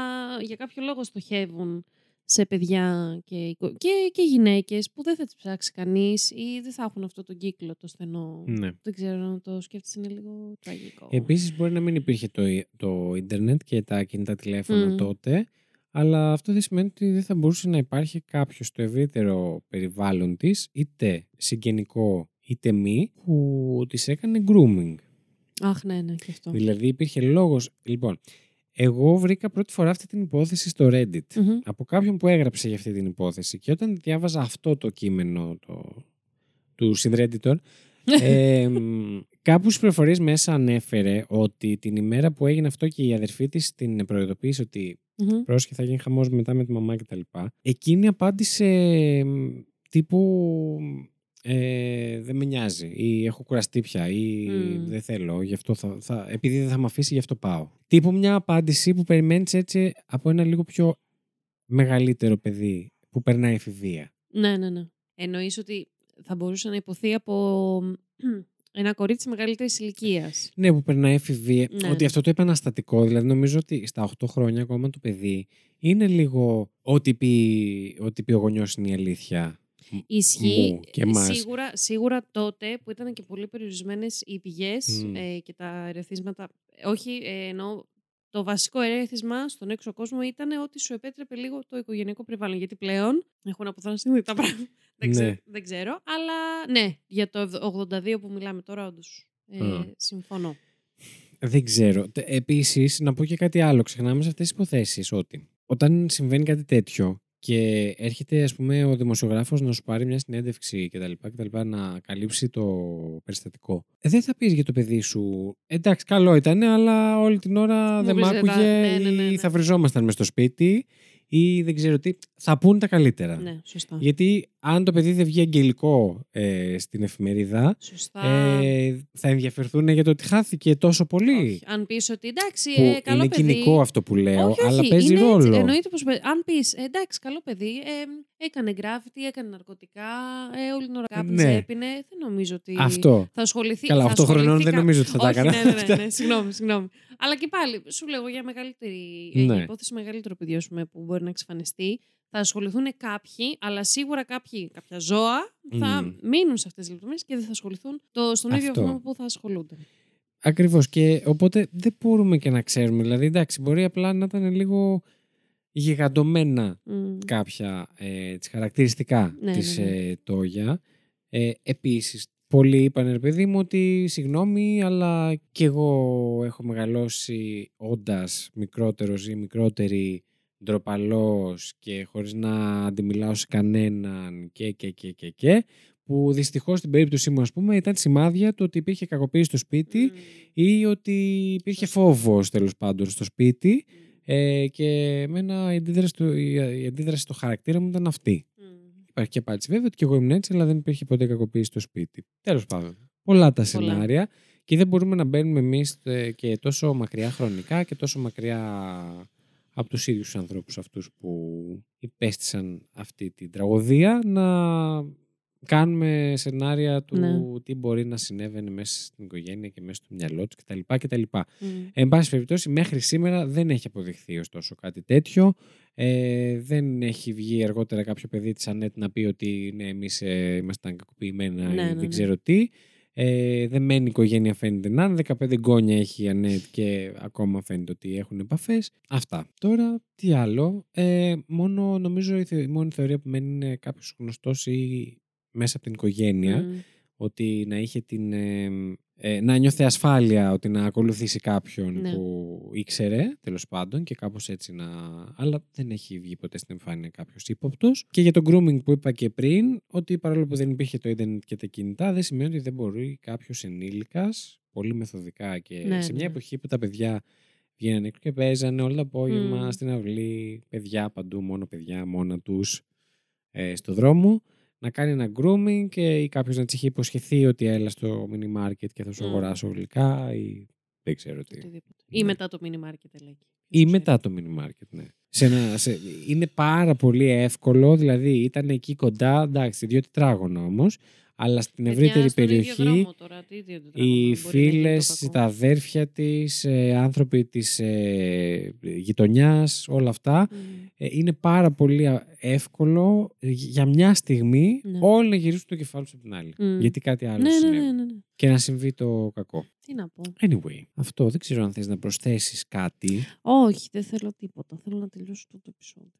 για κάποιο λόγο στοχεύουν σε παιδιά και, οικο- και, και γυναίκες που δεν θα τις ψάξει κανείς ή δεν θα έχουν αυτό το κύκλο το στενό. Ναι. Δεν ξέρω να το σκέφτεσαι, είναι λίγο τραγικό. Επίσης μπορεί να μην υπήρχε το, το ίντερνετ και τα κινητά τηλέφωνα Μμ. τότε, αλλά αυτό δεν σημαίνει ότι δεν θα μπορούσε να υπάρχει κάποιος στο ευρύτερο περιβάλλον της, είτε συγγενικό είτε μη, που της έκανε grooming. Αχ, ναι, ναι, και αυτό. Δηλαδή υπήρχε λόγος... Λοιπόν, εγώ βρήκα πρώτη φορά αυτή την υπόθεση στο Reddit. Μμμ. Από κάποιον που έγραψε για αυτή την υπόθεση. Και όταν διάβαζα αυτό το κείμενο το, του Synredditor, ε, μ, κάπου στις πληροφορίες μέσα ανέφερε ότι την ημέρα που έγινε αυτό και η αδερφή της την προειδοποίησε ότι Μμμ. πρόσχε θα γίνει χαμός μετά με τη μαμά κτλ. Εκείνη απάντησε μ, τύπου ε, δεν με νοιάζει ή έχω κουραστεί πια ή Μμ. δεν θέλω, γι' αυτό θα, θα, επειδή δεν θα με αφήσει γι' αυτό πάω. Τύπου μια απάντηση που περιμένεις έτσι από ένα λίγο πιο μεγαλύτερο παιδί που περνάει εφηβεία. Ναι, ναι, ναι. Εννοείς ότι θα μπορούσε να υποθεί από ένα κορίτσι μεγαλύτερης ηλικίας. Ναι, που περνάει εφηβεία. Ναι. Ότι αυτό το επαναστατικό, δηλαδή νομίζω ότι στα 8 χρόνια ακόμα το παιδί είναι λίγο ό,τι πει, ό,τι πει ο γονιός είναι η αλήθεια. Ισχύει Μου και εμάς. σίγουρα, σίγουρα τότε που ήταν και πολύ περιορισμένες οι πηγές Μμ. ε, και τα ερεθίσματα. Όχι, ε, εννοώ το βασικό ερέθισμα στον έξω κόσμο ήταν ότι σου επέτρεπε λίγο το οικογενειακό περιβάλλον. Γιατί πλέον έχουν αποθαναστεί τα πράγματα. Δεν, Ναι. ξέρω, δεν ξέρω. Αλλά ναι, για το 82 που μιλάμε τώρα, όντως. Ε, Α. συμφωνώ. Δεν ξέρω. Επίσης, να πω και κάτι άλλο. Ξεχνάμε σε αυτές τις υποθέσεις ότι όταν συμβαίνει κάτι τέτοιο και έρχεται, ας πούμε, ο δημοσιογράφος να σου πάρει μια συνέντευξη κτλ. κτλ να καλύψει το περιστατικό. Ε, δεν θα πεις για το παιδί σου, εντάξει, καλό ήταν, αλλά όλη την ώρα Μου δεν μ' πεις, άκουγε ναι, ναι, ναι, ή ναι. θα βριζόμασταν μες στο σπίτι ή δεν ξέρω τι. Θα πούν τα καλύτερα. Ναι, σωστά. Γιατί αν το παιδί δεν βγει αγγελικό ε, στην εφημερίδα, Σωστά. ε, θα ενδιαφερθούν για το ότι χάθηκε τόσο πολύ. Όχι. Αν πεις ότι εντάξει, Που ε, καλό είναι παιδί. κοινικό αυτό που λέω, όχι, αλλά όχι, παίζει είναι έτσι. ρόλο. Εννοείται πως, παίζει. αν πεις εντάξει, καλό παιδί, ε, έκανε γκράφιτι, έκανε ναρκωτικά, ε, όλη την ώρα κάπνιζε, Ναι. έπινε. Δεν νομίζω ότι. Αυτό. Θα ασχοληθεί. Καλά, θα 8 χρονών ασχοληθεί δεν κα- νομίζω ότι θα τα Όχι, έκανα. Ναι, ναι, ναι, ναι, συγγνώμη, συγγνώμη. Αλλά και πάλι, σου λέω για μεγαλύτερη ε, Ναι. για υπόθεση μεγαλύτερο παιδί ας πούμε, που μπορεί να εξαφανιστεί. Θα ασχοληθούν κάποιοι, αλλά σίγουρα κάποιοι, κάποια ζώα θα Μμμ. μείνουν σε αυτές τις λεπτομέρειες και δεν θα ασχοληθούν το, στον ίδιο Αυτό. βαθμό που θα ασχολούνται. Ακριβώς. Και οπότε δεν μπορούμε και να ξέρουμε. Δηλαδή, εντάξει, μπορεί απλά να ήταν λίγο γιγαντωμένα Μμ. κάποια ε, τις χαρακτηριστικά Ναι, της ναι, ναι. ε, Τόγια. Ε, επίσης, πολλοί είπαν ρε παιδί μου ότι συγγνώμη, αλλά κι εγώ έχω μεγαλώσει όντας μικρότερος ή μικρότερη ντροπαλός και χωρίς να αντιμιλάω σε κανέναν και και και και και που δυστυχώς στην περίπτωσή μου ας πούμε ήταν σημάδια του ότι υπήρχε κακοποίηση στο σπίτι Μμ. ή ότι υπήρχε φόβος τέλος πάντων στο σπίτι ε, και εμένα η αντίδραση, στο, η, η αντίδραση στο χαρακτήρα μου ήταν αυτή. Μμ. Υπάρχει και απάντηση βέβαια ότι και εγώ ήμουν έτσι, αλλά δεν υπήρχε ποτέ κακοποίηση στο σπίτι. Τέλος πάντων. Πολλά τα Πολλά. σενάρια και δεν μπορούμε να μπαίνουμε εμείς και τόσο μακριά χρονικά και τόσο μακριά από τους ίδιους τους ανθρώπους αυτούς που υπέστησαν αυτή την τραγωδία να κάνουμε σενάρια του Ναι. τι μπορεί να συνέβαινε μέσα στην οικογένεια και μέσα στο μυαλό του κτλ. κτλ. Μμ. Εν πάση περιπτώσει, μέχρι σήμερα δεν έχει αποδειχθεί ωστόσο κάτι τέτοιο. Ε, δεν έχει βγει αργότερα κάποιο παιδί της Ανέτ να πει ότι ναι, εμείς ε, ήμασταν κακοποιημένα Ναι, ή ναι, δεν ναι. ξέρω τι. Ε, δεν μένει η οικογένεια φαίνεται να είναι. 15 γκόνια έχει η Ανέτ και ακόμα φαίνεται ότι έχουν επαφές. Αυτά. Τώρα, τι άλλο. Ε, μόνο, νομίζω η, θε- η μόνη θεωρία που μένει είναι κάποιος γνωστός ή μέσα από την οικογένεια Μμ. ότι να είχε την. ε, ε, να νιώθει ασφάλεια ότι να ακολουθήσει κάποιον Ναι. που ήξερε, τέλος πάντων, και κάπως έτσι να. Αλλά δεν έχει βγει ποτέ στην εμφάνεια κάποιος ύποπτος. Και για το grooming που είπα και πριν, ότι παρόλο που δεν υπήρχε το ίντερνετ και τα κινητά, δεν σημαίνει ότι δεν μπορεί κάποιος ενήλικας, πολύ μεθοδικά και Ναι, σε μια ναι. εποχή που τα παιδιά βγαίνανε έξω και παίζανε όλο το απόγευμα Μμ. στην αυλή, παιδιά παντού, μόνο παιδιά, μόνα τους ε, στο δρόμο να κάνει ένα grooming και ή κάποιος να της είχε υποσχεθεί ότι έλα στο mini market και θα σου Μμ. αγοράσω γλυκά ή δεν ξέρω τι. Οτιδήποτε. Ή Ναι. μετά το mini market λέγει. Ή μετά το mini market, ναι. Σε ένα, σε, είναι πάρα πολύ εύκολο, δηλαδή ήταν εκεί κοντά, εντάξει, δύο τετράγωνα όμως, αλλά στην ευρύτερη περιοχή οι φίλες, τα αδέρφια της, ε, άνθρωποι της ε, γειτονιάς, όλα αυτά, ε, είναι πάρα πολύ α- εύκολο ε, για μια στιγμή Ναι. όλοι να γυρίσουν το κεφάλι τους από την άλλη. Μμ. Γιατί κάτι άλλο Ναι, ναι, συνέβη. ναι, ναι, ναι. Και να συμβεί το κακό. Τι να πω. Anyway, αυτό δεν ξέρω αν θες να προσθέσεις κάτι. Όχι, δεν θέλω τίποτα. Θέλω να τελειώσω αυτό το επεισόδιο.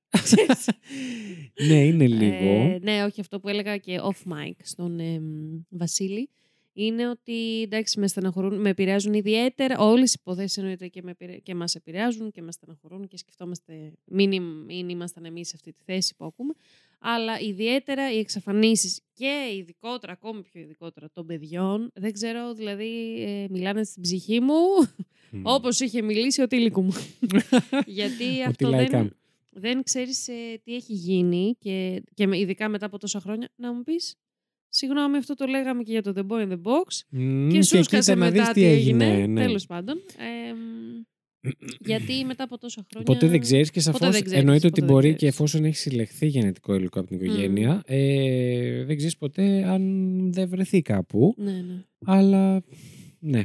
Ναι, είναι λίγο. Ε, ναι, όχι, αυτό που έλεγα και off mic στον εμ, Βασίλη είναι ότι εντάξει, με στεναχωρούν, με επηρεάζουν ιδιαίτερα. Όλες οι υποθέσει εννοείται και, με, επηρε- και μας επηρεάζουν και μας στεναχωρούν και σκεφτόμαστε, μην, ήμ- μην ήμασταν εμείς σε αυτή τη θέση που ακούμε. Αλλά ιδιαίτερα οι εξαφανίσεις και ειδικότερα, ακόμη πιο ειδικότερα των παιδιών, δεν ξέρω, δηλαδή ε, μιλάνε στην ψυχή μου Μμ. όπως είχε μιλήσει ο τίλικου μου. Γιατί Ο αυτό Τιλάικα. δεν, δεν ξέρεις ε, τι έχει γίνει και, και με- ειδικά μετά από τόσα χρόνια να μου πεις Συγγνώμη, αυτό το λέγαμε και για το The Boy in the Box. Μμ, και σου κοίτα σκάσε να δεις μετά τι έγινε. ναι. Τέλος πάντων. Ε, μ, γιατί μετά από τόσα χρόνια. Ποτέ δεν ξέρεις και Ποτέ σαφώς δεν ξέρεις, εννοείται ότι ποτέ δεν μπορεί ξέρεις. και εφόσον έχει συλλεχθεί γενετικό υλικό από την οικογένεια, ε, δεν ξέρεις ποτέ αν δεν βρεθεί κάπου. Ναι, ναι. Αλλά ναι.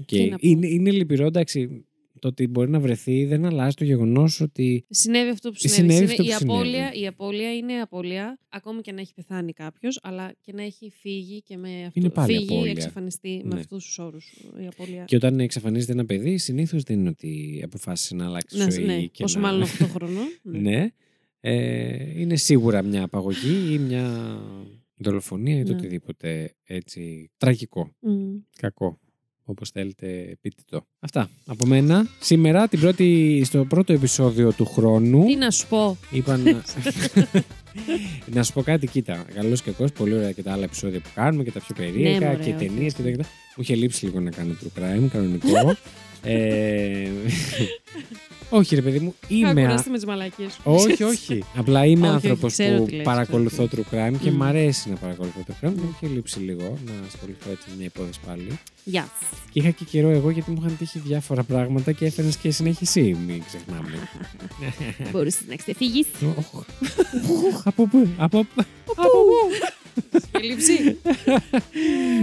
Οκ. Τι να πω. Είναι, είναι λυπηρό, εντάξει. Το ότι μπορεί να βρεθεί δεν αλλάζει το γεγονός ότι. Συνέβη αυτό που Ε, συνέβη. συνέβη Συνέβη- αυτό που η, απώλεια, συνέβη. η απώλεια είναι απώλεια, ακόμη και να έχει πεθάνει κάποιος, αλλά και να έχει φύγει και με αυτό. Είναι πάλι φύγει, απώλεια. εξαφανιστεί με Ναι. αυτούς τους όρους. Η απώλεια. Και όταν εξαφανίζεται ένα παιδί, συνήθως δεν είναι ότι αποφάσισε να αλλάξει ναι, ζωή. ναι. και Πόσο να... μάλλον 8 χρονών. ναι. Ε, είναι σίγουρα μια απαγωγή ή μια δολοφονία ή το Ναι. οτιδήποτε έτσι τραγικό. Μμ. Κακό. Όπως θέλετε, πείτε το. Αυτά. Από μένα. Σήμερα, την πρώτη, στο πρώτο επεισόδιο του χρόνου, Τι να σου πω; είπα να... να σου πω κάτι, κοίτα. Καλός και κακός, πολύ ωραία και τα άλλα επεισόδια που κάνουμε και τα πιο περίεργα Ναι, μωρέ, και όχι, ταινίες και όχι. τα και τα. Μου είχε λείψει λίγο να κάνω true crime, κανονικό. ε... όχι, ρε παιδί μου, Είχα είμαι. κουραστεί με τις μαλακίες σου. όχι, όχι. Απλά είμαι Όχι, άνθρωπος όχι, ξέρω που τι λες, παρακολουθώ ξέρω true crime και Μμ. μ' αρέσει να παρακολουθώ true crime. Μμ. Μου είχε λείψει λίγο να ασχοληθώ έτσι με μια υπόθεση πάλι. Γεια. Και είχα και καιρό εγώ γιατί μου είχαν τύχει διάφορα πράγματα και έφερε και συνέχεια εσύ, μην ξεχνάμε. Μπορείς να ξεφύγεις. Οχ. Από πού, από πού, από πού. Λείψη.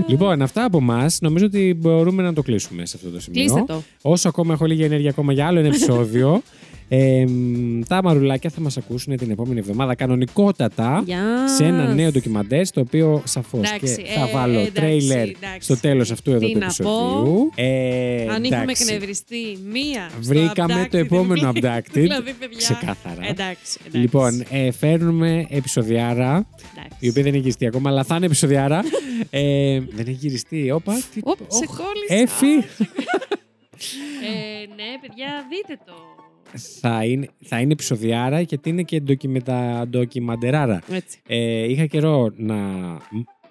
Λοιπόν, αυτά από εμά. Νομίζω ότι μπορούμε να το κλείσουμε σε αυτό το σημείο. Κλείστε το. Όσο ακόμα έχω λίγη ενέργεια ακόμα για άλλο ένα επεισόδιο. Ε, μ, τα μαρουλάκια θα μας ακούσουν την επόμενη εβδομάδα κανονικότατα Γεια. σε ένα νέο ντοκιμαντέρ στο οποίο σαφώς και Εντάξει, θα ε, βάλω εντάξει, τρέιλερ εντάξει. στο τέλος αυτού εδώ Τι του να επεισοδίου. Ε, Αν έχουμε εντάξει. εκνευριστεί μία. στο Βρήκαμε abducted, το επόμενο δηλαδή, abducted. Δηλαδή, παιδιά. Ξεκάθαρα. Εντάξει. εντάξει. Λοιπόν, ε, φέρνουμε επεισοδιάρα, Εντάξει. η οποία δεν έχει γυριστεί ακόμα, αλλά θα είναι επεισοδιάρα. ε, δεν έχει γυριστεί. Όπα, τι... Οπ, σε Οχ, κόλλησα. Έφη. Ε, ναι, παιδιά, δείτε το. Θα, είναι, θα είναι επεισοδιάρα γιατί είναι και ντοκιμετα, ντοκιμαντεράρα. Έτσι. Ε, είχα καιρό να,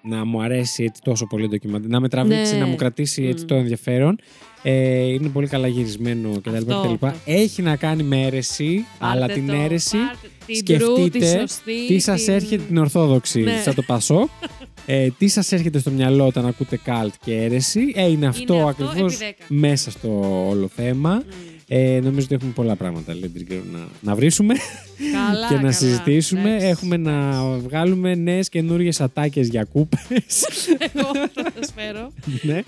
να μου αρέσει έτσι τόσο πολύ ντοκιμαντέρ, να με τραβήξει, Ναι. να μου κρατήσει έτσι Μμ. το ενδιαφέρον. Ε, είναι πολύ καλά γυρισμένο κτλ. Αυτό, κτλ. αυτό. Έχει να κάνει με αίρεση, αλλά Πάρτε την το, αίρεση πάρτε την true, τη σκεφτείτε σωστή, τι σας την- έρχεται την ορθόδοξη Ναι. σαν το Πασό. Ε, τι σας έρχεται στο μυαλό όταν ακούτε καλτ και αίρεση. Ε, είναι αυτό αυτό ακριβώς επί δέκα. μέσα στο όλο θέμα. Μμ. Ε, νομίζω ότι έχουμε πολλά πράγματα λέει, την καιρό να, να βρίσουμε Καλά, και να καλά. συζητήσουμε. Εντάξει. Έχουμε να βγάλουμε νέες καινούριες ατάκες για κούπες. Εγώ θα το φέρω. ναι.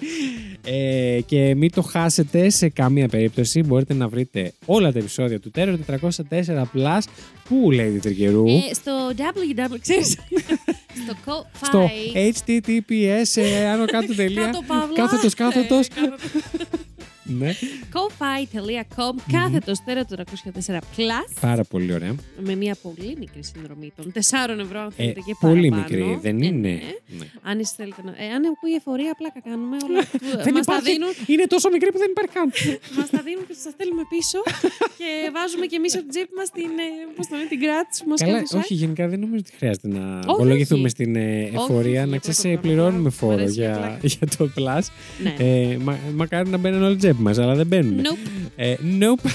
ε, και μην το χάσετε σε καμία περίπτωση. Μπορείτε να βρείτε όλα τα επεισόδια του Terror 404 Plus. Πού λέει Τριγκερού; Ε, στο www, ξέρεις, στο co στο https ε, άνω κάτω τελεία. Κάτω παύλα. Κάθετος, κάθετος. Ε, κάθετος. ναι. Ko-fi.com κάθετος τέρα 404 plus Πάρα πολύ ωραία. με μια πολύ μικρή συνδρομή των 4 ευρώ αν Ε, θέλετε και πολύ παραπάνω. μικρή, δεν Ναι, είναι. ναι. Ναι. Αν εσείς θέλετε να... Ε, αν ακούει εφορία, πλάκα κάνουμε. Όλα Δεν μας τα υπάρχει. δίνουν, Είναι τόσο μικρή που δεν υπάρχει καν. μας τα δίνουν και σας τα στέλνουμε πίσω και βάζουμε και εμείς από την τσέπη μας την, ε, πώς το λένε, την κράτηση που μας Καλά, κάνει το site. όχι, γενικά δεν νομίζω ότι χρειάζεται να Όχι, απολογηθούμε όχι. στην ε, εφορία. όχι, να για ξέρεις, πρώτο πληρώνουμε πράγμα. Μ' φόρο αρέσει για για, πλάκα. για το Plus. Ναι. Ε, μα, μακάρι να μπαίνουν όλοι τσέπη μας, αλλά δεν μπαίνουν. Nope. Ε, nope.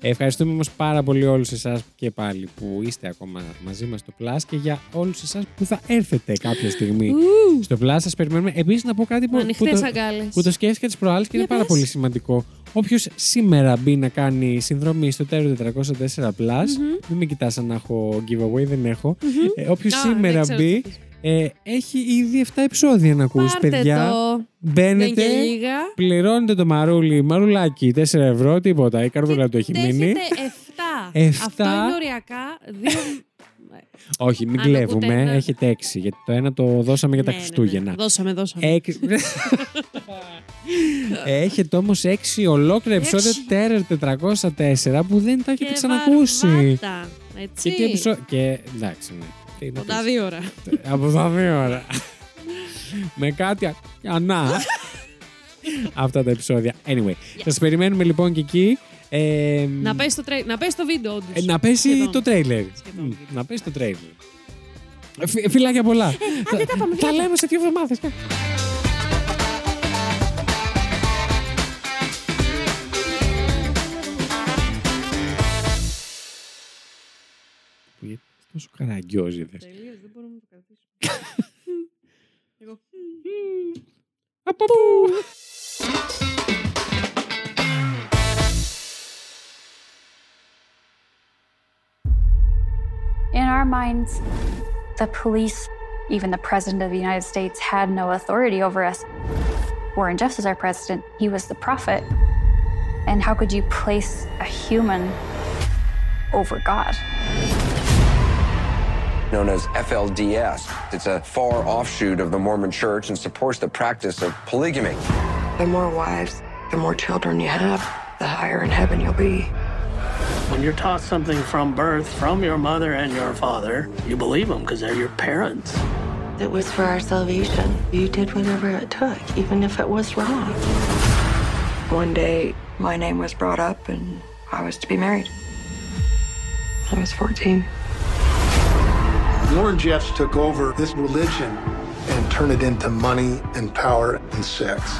Ε, Ευχαριστούμε όμως πάρα πολύ όλους εσάς και πάλι που είστε ακόμα μαζί μας στο Plus και για όλους εσάς που θα έρθετε κάποια στιγμή Ου, στο Plus. Σας περιμένουμε. Επίσης, να πω κάτι που, που, Ανοιχτές το, αγκάλες. που το σκέφτηκα τις προάλλες και είναι Για πάρα πες. πολύ σημαντικό. Όποιος σήμερα μπει να κάνει συνδρομή στο Terror 404 Plus, μην με κοιτάς αν έχω giveaway, δεν έχω. Ε, Όποιος Α, σήμερα δεν ξέρω μπει, τι θα πεις. Ε, έχει ήδη 7 επεισόδια να ακούσει, Πάρτε παιδιά. το. Δεν Μπαίνετε, και λίγα. πληρώνετε το μαρούλι, μαρουλάκι 4 ευρώ, τίποτα. Η καρδούλα του έχει μείνει. Δέχεται 7. Εφτά. Αυτό είναι οριακά. Δύο... Όχι, μην Αν ακούτε κλέβουμε. ένα- Έχετε 6. Γιατί το ένα το δώσαμε για τα Ναι, ναι, ναι. Χριστούγεννα. Δώσαμε, δώσαμε. Έξι- Έχετε όμως 6 ολόκληρα επεισόδια Έξι. Terror 404 που δεν τα έχετε και ξανακούσει. βαρβάτα, Έτσι. Και τι επεισόδια. Και εντάξει, ναι. Τι να Από τα πεις; δύο ώρα. Από τα δύο ώρα. Με κάτι α- ανά. Αυτά τα επεισόδια. Anyway, σας περιμένουμε λοιπόν και εκεί. Ε, Να πέσει το, τρέ... να πέσει το βίντεο, όντως. ε, να πέσει Σχεδόν. το τρέιλερ. Σχεδόν. Μμ, Να πέσει το τρέιλερ. Ε, φι- Φιλάκια πολλά. Θα- δεν τα πάμε, Θα φιλάκια. λέμε σε δύο εβδομάδες. τόσο καραγκιόζιδες. Τελείως, δεν μπορούμε να το κρατήσουμε. Εγώ. Από πού? In our minds, the police, even the President of the United States, had no authority over us. Warren Jeffs is our president, he was the prophet. And how could you place a human over God? Known as FLDS. It's a far offshoot of the Mormon church and supports the practice of polygamy. The more wives, the more children you have, the higher in heaven you'll be. When you're taught something from birth, from your mother and your father, you believe them because they're your parents. It was for our salvation. You did whatever it took, even if it was wrong. One day, my name was brought up and I was to be married. I was 14. Warren Jeffs took over this religion and turned it into money and power and sex.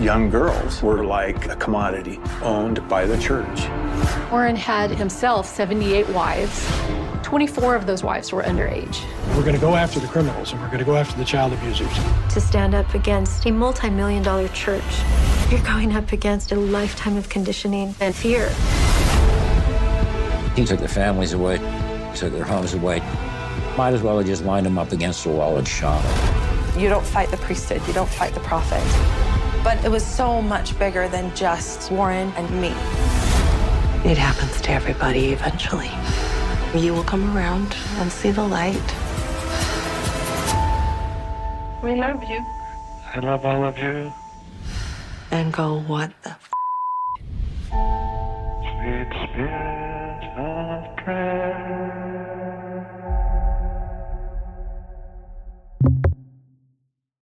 young girls were like a commodity owned by the church. Warren had himself 78 wives. 24 of those wives were underage. We're going to go after the criminals and we're going to go after the child abusers. to stand up against a multi million dollar church. You're going up against a lifetime of conditioning and fear. He took their families away, took their homes away. Might as well have just lined them up against the wall and shot them. You don't fight the priesthood, you don't fight the prophet. But it was so much bigger than just Warren and me. It happens to everybody eventually. You will come around and see the light. We love you. I love all of you. And go, what the f? Sweet spirit of prayer.